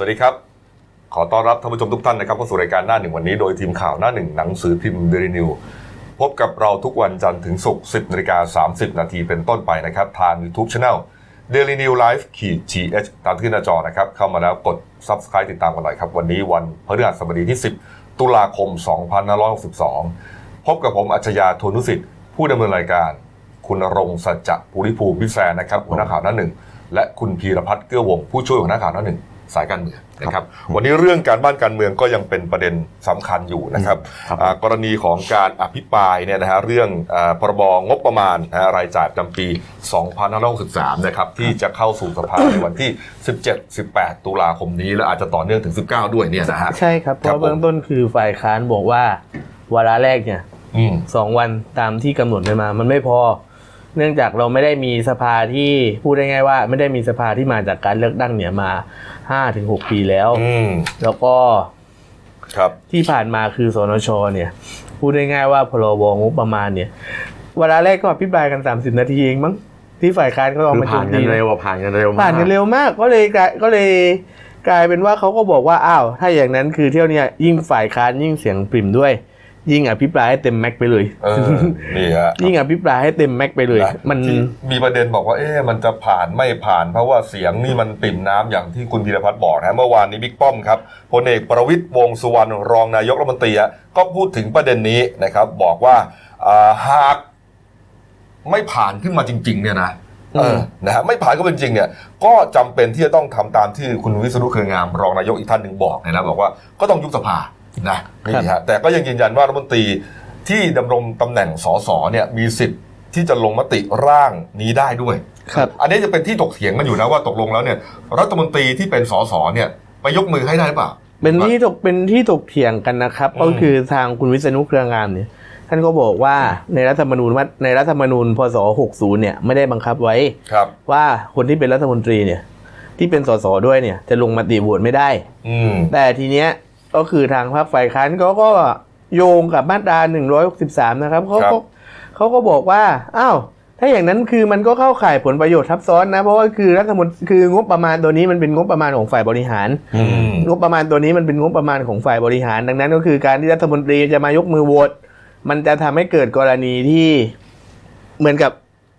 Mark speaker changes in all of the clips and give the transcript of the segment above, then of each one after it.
Speaker 1: สวัสดีครับ ขอต้อนรับท่านผู้ชมทุกท่านนะครับเข้าสู่รายการหน้าหนึ่งวันนี้โดยทีมข่าวหน้าหนึ่งหนังสือพิมพ์เดลินิวพบกับเราทุกวันจันทร์ถึงศุกร์10นาฬิกา30 นาทีเป็นต้นไปนะครับ ทาง YouTube Channel Daily New Life ขีด GH ตามที่หน้าจอนะครับ เข้ามาแล้วกด Subscribe ติดตามกันหน่อยครับ วันนี้วันพฤหัสบดีที่ 10 ตุลาคม 2562 พบกับผมอัจฉริยะโทนุสิทธิ์ ผู้ดำเนินรายการ คุณรงค์สัจจะภูริภูมิพิแซนนะครับหัวหน้าข่าวหน้าหนึ่งและคุณพีรพัฒน์เกื้อวงผู้ช่วยหัวหน้าข่าวหน้าหนึ่ง สายการเมืองนะครับ วันนี้เรื่องการบ้านการเมืองก็ยังเป็นประเด็นสำคัญอยู่นะครับ
Speaker 2: ครับ
Speaker 1: อ่ากรณีของการอภิปรายเนี่ยนะฮะเรื่องอาพรบงบประมาณนะฮะรายจ่ายประจำปี 2563 นะครับที่จะเข้าสู่สภาในวันที่ 17-18 ตุลาคมนี้ และอาจจะต่อเนื่องถึง 19 ด้วยเนี่ยนะฮะ
Speaker 3: ใช่ครับเพ
Speaker 1: ครับ
Speaker 3: ราะเบื้องต้นคือฝ่ายค้านบอกว่าวาระแรกเนี่ย
Speaker 1: อืม
Speaker 3: สองวันตามที่กำหนดกันมา มันไม่พอ เนื่องจากเราไม่ได้มีสภาที่พูดได้ง่ายว่า ไม่ได้มีสภาที่มาจากการเลือกตั้งเนี่ยมาห้าถึงหกปีแล้ว
Speaker 1: อืม
Speaker 3: แล้วก็
Speaker 1: ครับ
Speaker 3: ที่ผ่านมาคือสนชเนี่ยพูดได้ง่ายว่าพรบงบประมาณเนี่ยเวลาแรกก็อภิปรายกันสามสิบนาทีเองมั้งที่ฝ่ายค้านก็ลอง
Speaker 2: คือ
Speaker 3: มาโจ
Speaker 2: ผ่าน
Speaker 3: ม
Speaker 2: กั
Speaker 3: ตี
Speaker 2: นเร็วอะผ่านกันเร็วมาก
Speaker 3: ผ่านกันเร็วมากก็เลยกลายก็เลยกลายเป็นว่าเขาก็บอกว่าอ้าวถ้าอย่างนั้นคือเที่ยวเนี้ยยิ่งฝ่ายค้านยิ่งเสียงปริ่มด้วย ยิ่งอภิปรายให้เต็มแม็กไปเลย
Speaker 1: เออนี่ฮะ
Speaker 3: ยิ่งอภิปรายให้เต็มแม็กไปเลย
Speaker 1: นะ
Speaker 3: มัน
Speaker 1: ที่มีประเด็นบอกว่าเอ๊ะมันจะผ่านไม่ผ่าน เพราะว่าเสียงนี่มันปิ่มน้ำอย่างที่คุณธีรพัฒน์บอกนะเมื่อวานนี้บิ๊กป้อมครับพลเอกประวิตยวงษ์สุวรรณรองนายกรัฐมนตรีอะก็พูดถึงประเด็นนี้นะครับ บอกว่าอ่าหากไม่ผ่านขึ้นมาจริง ๆ เนี่ยนะเออนะฮะไม่ผ่านก็เป็นจริงเนี่ย ก็จำเป็นที่จะต้องทำตามที่คุณวิษณุเครืองามรองนายกอีกท่านหนึ่งบอกเนี่ยนะบอกว่าก็ต้องยุบสภา นะนี่ฮะแต่ก็ยังยืนยันว่ารัฐมนตรีที่ดำรงตำแหน่งสสเนี่ยมีสิทธิ์ที่จะลงมติร่างนี้ได้ด้วย
Speaker 3: ครับ
Speaker 1: อันนี้จะเป็นที่ถกเถียงกันอยู่นะว่าตกลงแล้วเนี่ยรัฐมนตรีที่เป็นสสเนี่ยไปยกมือให้ได้หรือเปล่า
Speaker 3: เป็นที่ถกเป็นที่ถกเถียงกันนะครับ
Speaker 1: อืม
Speaker 3: ก็คือทางคุณวิษณุเครืองามเนี่ยท่านก็บอกว่าในรัฐธรรมนูญว่าในรัฐธรรมนูญพศ60เนี่ยไม่ได้บังคับไว้
Speaker 1: ครับ
Speaker 3: ว่าคนที่เป็นรัฐมนตรีเนี่ยที่เป็นสสด้วยเนี่ยจะลงมติโหวตไม่ได้
Speaker 1: อืม
Speaker 3: แต่ทีเนี้ย ก็คือทางพรรคฝ่ายค้านเขาก็โยงกับมาตรา 163 นะครับเขา
Speaker 1: ครับ
Speaker 3: ก็เขาก็บอกว่า อ้าว ถ้าอย่างนั้นคือมันก็เข้าข่ายผลประโยชน์ทับซ้อนนะ เพราะว่าคือรัฐมนตรีคืองบประมาณตัวนี้มันเป็นงบประมาณของฝ่ายบริหาร
Speaker 1: อืม
Speaker 3: งบประมาณตัวนี้มันเป็นงบประมาณของฝ่ายบริหาร ดังนั้นก็คือการที่รัฐมนตรีจะมายกมือโหวต มันจะทำให้เกิดกรณีที่เหมือนกับ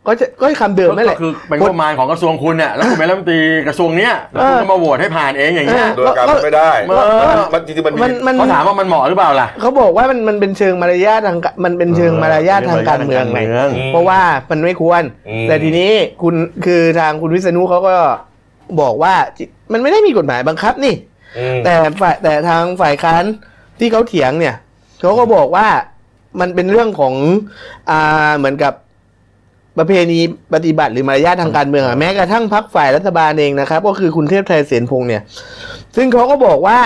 Speaker 3: ก็จะก็คำเดิมนั่นแห
Speaker 2: ก็
Speaker 3: ละ
Speaker 2: คือเป็นงบประมาณของกระทรวงคุณเนี่ยแล้วคุณเป็นรัฐมนตรีกระทรวงเนี้ยแล้วคุณก็มาโหวตให้ผ่านเองอย่างเงี้ย
Speaker 1: โดยการไม่ได้
Speaker 2: เออ
Speaker 1: มันจริงๆมันมี
Speaker 3: มันมัน
Speaker 2: เขาถามว่ามันเหมาะหรือเปล่าล่ะ
Speaker 3: เขาบอกว่ามันมันเป็นเชิงมารยาททางกะมันเป็นเชิงมารยาททางการเมืองไง
Speaker 2: เมือง
Speaker 3: เพราะว่ามันไม่ควร
Speaker 1: อืม
Speaker 3: แต่ทีนี้คุณคือทางคุณวิษณุเขาก็บอกว่ามันไม่ได้มีกฎหมายบังคับนี่
Speaker 1: อืม
Speaker 3: แต่ฝ่ายแต่ทางฝ่ายค้านที่เขาเถียงเนี่ยเขาก็บอกว่ามันเป็นเรื่องของอ่าเหมือนกับ ประเพณีปฏิบัติหรือมารยาททางการเมืองอะแม้กระทั่งพักฝ่ายรัฐบาลเองนะครับ ก็คือคุณเทพไทยเสนพงษ์เนี่ย ซึ่งเขาก็บอกว่า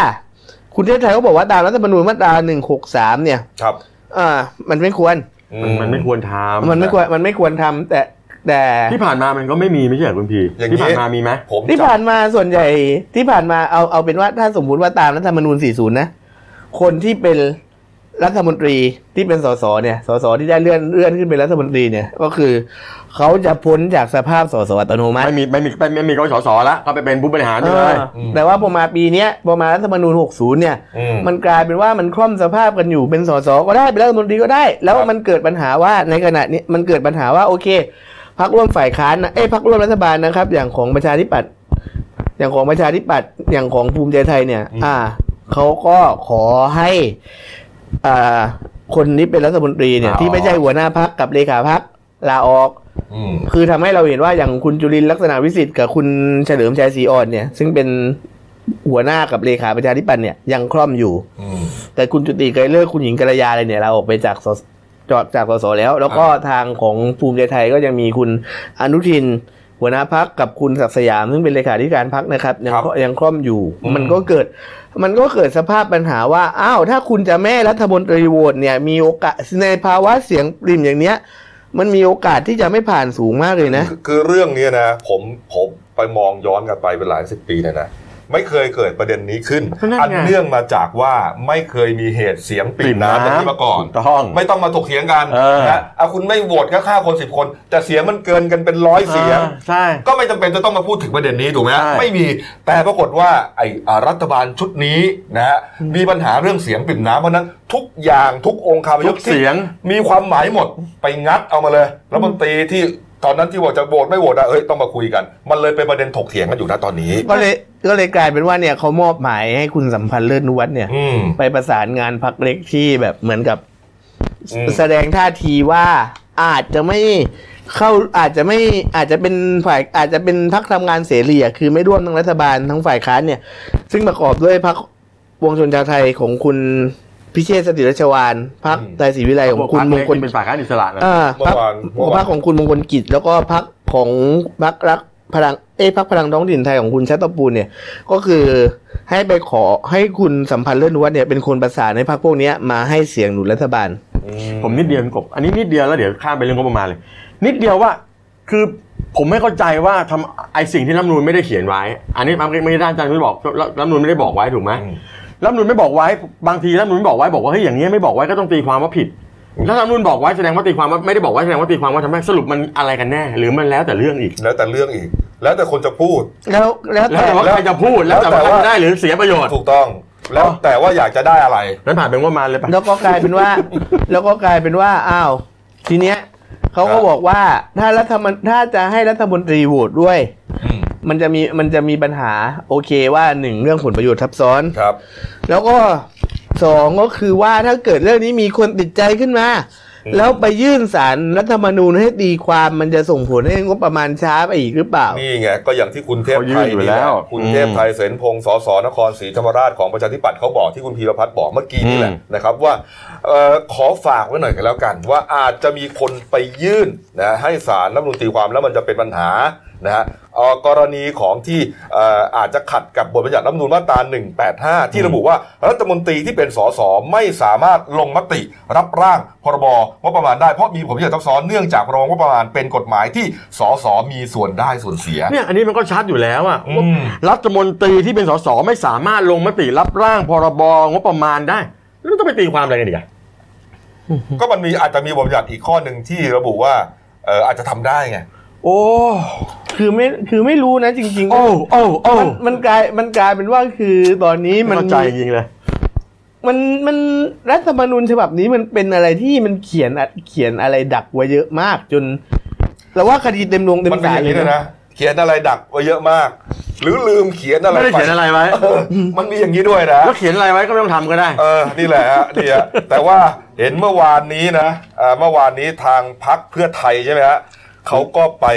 Speaker 3: คุณเทพไทยก็บอกว่าตามรัฐธรรมนูญมาตราหนึ่งหกสามเนี่ย
Speaker 1: ครับ
Speaker 3: อ่ามันไม่ควร
Speaker 1: อื
Speaker 2: มันมันไม่ควรทำ
Speaker 3: มันไม่ควรมันไม่ควรทำแต่แต่
Speaker 2: ที่ผ่านมามันก็ไม่มีไม่ใช่เหรอคุณพี
Speaker 1: อย่าง
Speaker 2: ที่
Speaker 1: นี้
Speaker 2: ผ่านมามีไหม
Speaker 1: ผม
Speaker 3: ที่
Speaker 1: จำ
Speaker 3: ผ่านมาส่วนใหญ่ที่ผ่านมาเอาเอาเป็นว่าถ้าสมมุติว่าตามรัฐธรรมนูญ40นะคนที่เป็น รัฐมนตรีที่เป็นสสเนี่ย สสที่ได้เลื่อนเลื่อนขึ้นเป็นรัฐมนตรีเนี่ย ก็คือเขาจะพ้นจากสภาพสสอัตโนมัติ
Speaker 2: ไม่มีไม่มีไม่ไม่มีกสสแล้วก็ไปเป็นผู้บริหาร
Speaker 3: เอ
Speaker 2: ไปเล
Speaker 3: อยแต่ว่าพอมาปีเนี้ยพอมารัฐธรรมนูญ60 เนี่ย
Speaker 1: อืม
Speaker 3: มันกลายเป็นว่ามันคล่อมสภาพกันอยู่เป็นสสก็ได้เป็นรัฐมนตรีก็ได้ แล้ว
Speaker 1: ครับ
Speaker 3: มันเกิดปัญหาว่าในขณะนี้มันเกิดปัญหาว่าโอเคพักร่วมฝ่ายค้านนะเอ้ยพักร่วมรัฐบาลนะครับ อย่างของประชาธิปัตย์อย่างของประชาธิปัตย์อย่างของภูมิใจไทยเนี่ย อ่าเขาก็ขอให้อ่า คนที่เป็นรัฐมนตรีเนี่ยที่ไม่ใช่หัวหน้าพักกับเลขาพักลาออก
Speaker 1: อืม
Speaker 3: คือทำให้เราเห็นว่าอย่างคุณจุลินทร์ลักษณะวิสิทธิ์กับคุณเฉลิมชัยศรีอ่อนเนี่ย ซึ่งเป็นหัวหน้ากับเลขาประชาธิปัตย์เนี่ยยังคล่อมอยู่
Speaker 1: อืม
Speaker 3: แต่คุณจุติไกรเลิกคุณหญิงกัลยาอะไรเนี่ยเราออกไปจากสจอดจากสสแล้ว แล้วก็ทางของภูมิใจไทยก็ยังมีคุณอนุทิน หัวหน้าพักกับคุณศักดิ์สยามซึ่งเป็นเลขาธิการพักนะครับยัง
Speaker 1: ครับ
Speaker 3: ยังคล่อมอยู่
Speaker 1: อืม
Speaker 3: มันก็เกิด มันก็เกิดสภาพปัญหาว่าอ้าวถ้าคุณจะแม่รัฐมนตรีโหวตเนี่ยมีโอกาสในภาวะเสียงปริ่มอย่างเนี้ย มันมีโอกาสที่จะไม่ผ่านสูงมากเลยนะ
Speaker 1: คือคือเรื่องเนี้ยนะ ผมผมไปมองย้อนกลับไปเป็นหลายสิบปีเลยนะ ไม่เคยเกิดประเด็นนี้ขึ้น
Speaker 2: ก็นั่นไง
Speaker 1: อันเนื่องมาจากว่าไม่เคยมีเหตุเสียงปริ่มน้ำอย่างนี้มาก่อน
Speaker 2: ถูต้อง
Speaker 1: ไม่ต้องมาถกเถียงกัน
Speaker 2: เออ
Speaker 1: นะเอาคุณไม่โหวตแค่ฆ่าคนสิบคน แต่เสียงมันเกินกันเป็นร้อยเสียง
Speaker 2: ออใช่
Speaker 1: ก็ไม่จำเป็นจะต้องมาพูดถึงประเด็นนี้ถูกไหมฮะ
Speaker 2: ใช่
Speaker 1: ไม่มี แต่ปรากฏว่าไอ้อ่ารัฐบาลชุดนี้นะฮะมีปัญหาเรื่องเสียงปริ่มน้ำเพราะฉะนั้นทุกอย่างทุกองค์คาพย
Speaker 2: ทุ
Speaker 1: พ
Speaker 2: ก
Speaker 1: ที่
Speaker 2: เสียง
Speaker 1: มีความหมายหมดไปงัดเอามาเลยรัฐมนตรีที่ ตอนนั้นที่บอกจะโหวตไม่โหวตอะเอ้ยต้องมาคุยกัน มันเลยเป็นประเด็นถกเถียงกันอยู่นะตอนนี้
Speaker 3: ก็เลยก็เลยกลายเป็นว่าเนี่ยเขามอบหมายให้คุณสัมพันธ์เลิศนุวัฒน์เนี่ย
Speaker 1: อืม
Speaker 3: ไปประสานงานพักเล็กที่แบบเหมือนกับ
Speaker 1: อืม
Speaker 3: แสดงท่าทีว่าอาจจะไม่เข้าอาจจะไม่อาจจะเป็นฝ่ายอาจจะเป็นพักทำงานเสรีอะคือไม่ร่วมทั้งรัฐบาลทั้งฝ่ายค้านเนี่ย ซึ่งประกอบด้วยพักวงชนชาวไทยของคุณ พิเชษฐ์สติรัชวานพัก
Speaker 1: อืม
Speaker 3: ไทยศรีวิไลของคุณมงคล
Speaker 2: เป็นฝ่ายค้านอิสระนะ
Speaker 3: อ่า
Speaker 1: เมื่
Speaker 3: พัก
Speaker 1: อวานเมื่อวาน
Speaker 3: พักของคุณมงคลกิจ แล้วก็พักของพักรักพลังเอ้ยพักพลังท้องถิ่นไทยของคุณชัตตปูลเนี่ย ก็คือให้ไปขอให้คุณสัมพันธ์เลิศนุวัฒน์เนี่ยเป็นคนประสานให้พักพวกเนี้ยมาให้เสียงหนุนรัฐบาล
Speaker 2: ผมนิดเดียวคุณกบอันนี้นิดเดียวแล้วเดี๋ยวข้ามไปเรื่องงบประมาณเลย นิดเดียวว่าคือผมไม่เข้าใจว่าทำไอสิ่งที่รัฐธรรมนูลไม่ได้เขียนไว้ อันนี้ไม่ไม่ได้อาจารย์ไม่บอกรัฐธรรมนูลไม่ได้บอกไว้ถูกไหม
Speaker 1: อืม
Speaker 2: รัฐธรรมนูลไม่บอกไว้บางทีรัฐธรรมนูลไม่บอกไว้บอกว่าเฮ้ยอย่างนี้ยไม่บอกไว้ก็ต้องตีความว่าผิดรัฐธรรมนูลบอกไว้แสดงว่าตีความว่าไม่ได้บอกไว้แสดงว่าตีความว่าทำไมสรุปมันอะไรกันแน่ หรือมันแล้วแต่เรื่องอีก
Speaker 1: แล้วแต่เรื่องอีก แล้วแต่คนจะพูด
Speaker 3: แล้วแล้ว
Speaker 2: แล้ว
Speaker 3: แต่
Speaker 2: แต่ว่าใครจะพูดแล้วแต่ว่าใครจะได้หรือเสียประโยชน์
Speaker 1: ถูกต้อง แล้วแต่ว่าอยากจะได้อะไร
Speaker 2: นั้นผ่านเป็นว่ามาเลยปะ
Speaker 3: แล้วก็กลายเป็นว่า แล้วก็กลายเป็นว่าอ้าวทีเนี้ยเขาก็
Speaker 1: ครับ
Speaker 3: บอกว่าถ้ารัฐมนถ้าจะให้รัฐมนตรีโหวตด้วย
Speaker 1: อื ม
Speaker 3: มันจะมีมันจะมีปัญหาโอเคว่าหนึ่งเรื่องผลประโยชน์ทับซ้อน
Speaker 1: ครับ
Speaker 3: แล้วก็สองก็คือว่าถ้าเกิดเรื่องนี้มีคนติดใจขึ้นมา
Speaker 1: อืม
Speaker 3: แล้วไปยื่นสารรัฐธรรมนูญให้ตีความมันจะส่งผลให้งบประมาณช้าไปอีกหรือเปล่า
Speaker 1: นี่ไงก็อย่างที่คุณเทพ
Speaker 2: เขายื่
Speaker 1: ไท
Speaker 2: น
Speaker 1: ย
Speaker 2: อยู่
Speaker 1: นี่
Speaker 2: แล้
Speaker 1: แหละ
Speaker 2: ว
Speaker 1: คุณ
Speaker 2: อืม
Speaker 1: เทพไทยเสนพงศ์สสนครศรีธรรมราชของประชาธิปัตย์เขาบอกที่คุณพีรพัฒน์บอกเมื่อกี้นี่แหละ
Speaker 2: อืม
Speaker 1: นะครับว่าเอ่อขอฝากไว้หน่อยกันแล้วกัน ว่าอาจจะมีคนไปยื่นนะให้สารรัฐธรรมนูญตีความแล้วมันจะเป็นปัญหานะฮะเอ่อ กรณีของที่เอ่ออาจจะขัดกับบทบัญญัติรัฐธรรมนูญมาตรา 185 ที่ระบุว่ารัฐมนตรีที่เป็นสสไม่สามารถลงมติรับร่างพรบงบประมาณได้เพราะมีผลประโยชน์ทับซ้อนเนื่องจากพรบงบประมาณเป็นกฎหมายที่สสมีส่วนได้ส่วนเสีย
Speaker 2: เนี่ยอันนี้มันก็ชัดอยู่แล้วอะ
Speaker 1: อืม
Speaker 2: รัฐมนตรีที่เป็นสสไม่สามารถลงมติรับร่างพรบงบประมาณได้แล้วต้องไปตีความอะไรกันอีกอะ
Speaker 1: ก็มันมีอาจจะมีบทบัญญัติอีกข้อหนึ่งที่ระบุว่าเอออาจจะทำได้ไง
Speaker 2: โอ้
Speaker 3: คือไม่คือไม่รู้นะจริงๆ
Speaker 2: โอ้โอ้โอ้
Speaker 3: มันมันกลายมันกลายเป็นว่าคือตอนนี้
Speaker 2: ไม่
Speaker 3: มัน
Speaker 2: เข้าใจจริงๆเลย
Speaker 3: มันมันรัฐธรรมนูญฉบับนี้มันเป็นอะไรที่มันเขียนอะเขียนอะไรดักไว้เยอะมากจนเราว่าคดีเต็มลงเต็ม
Speaker 1: มันเป็น
Speaker 3: สา
Speaker 1: อยย่าง
Speaker 3: เล
Speaker 1: นี้
Speaker 3: ย
Speaker 1: ด้วย
Speaker 3: นะ
Speaker 1: นะเขียนอะไรดักไว้เยอะมาก หรือลืมเขียนอะไร
Speaker 2: ไม่ได้เขียนอะไรไว้
Speaker 1: เออมันมีอย่างนี้ด้วยนะ
Speaker 2: แล้วเขียนอะไรไว้ก็ไม่ต้องทำก็ได้
Speaker 1: เออนี่แหละฮะนี่ฮะแต่ว่าเห็นเมื่อวานนี้นะอ่าเมื่อวานนี้ทางพรรคเพื่อไทยใช่ไหมฮะ เขาก็ไป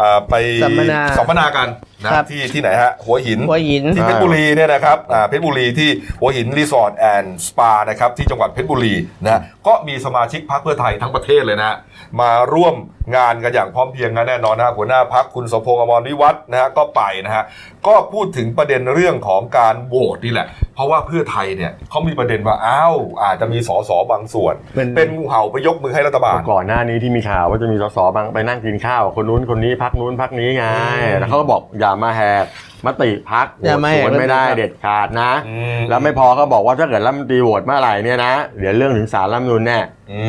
Speaker 1: อ่าไป
Speaker 3: สัมมนา
Speaker 1: สัมมนากันนะครับที่ที่ไหนฮะหัวหิน
Speaker 3: หัวหิน
Speaker 1: ที่เพชรบุรีเนี่ยนะครับอ่าเพชรบุรีที่หัวหินรีสอร์ทแอนด์สปานะครับที่จังหวัดเพชรบุรีนะก็มีสมาชิกพรรคเพื่อไทยทั้งประเทศเลยนะ มาร่วมงานกันอย่างพร้อมเพรียงกันแน่นอนนะหัวหน้าพักคุณสมพงษ์อมรวิวัฒน์นะฮะก็ไปนะฮะก็พูดถึงประเด็นเรื่องของการโหวตนี่แหละ เพราะว่าเพื่อไทยเนี่ยเขามีประเด็นว่าอ้าวอาจจะมีสสบางส่วน
Speaker 3: เป็น
Speaker 1: เป็นงูเห่าไปยกมือให้รัฐบาล
Speaker 2: ก่อนหน้านี้ที่มีข่าวว่าจะมีสสบางไปนั่งกินข้าวกับคนนู้นคนนี้พักนู้นพักนี้ไง
Speaker 1: อืม
Speaker 2: แล้วเขาก็บอกอย่ามาแหก มติพัก
Speaker 3: อย่ามาแหก
Speaker 2: สวนไม่ได้
Speaker 3: มติพรรค
Speaker 2: เด็ดขาดนะ
Speaker 1: อืม
Speaker 2: แล้วไม่พอก็บอกว่าถ้าเกิดรัฐมนตรีโหวตเมื่อไหร่เนี่ยนะเดี๋ยวเรื่องถึงสารรัฐธรรมนูญแน่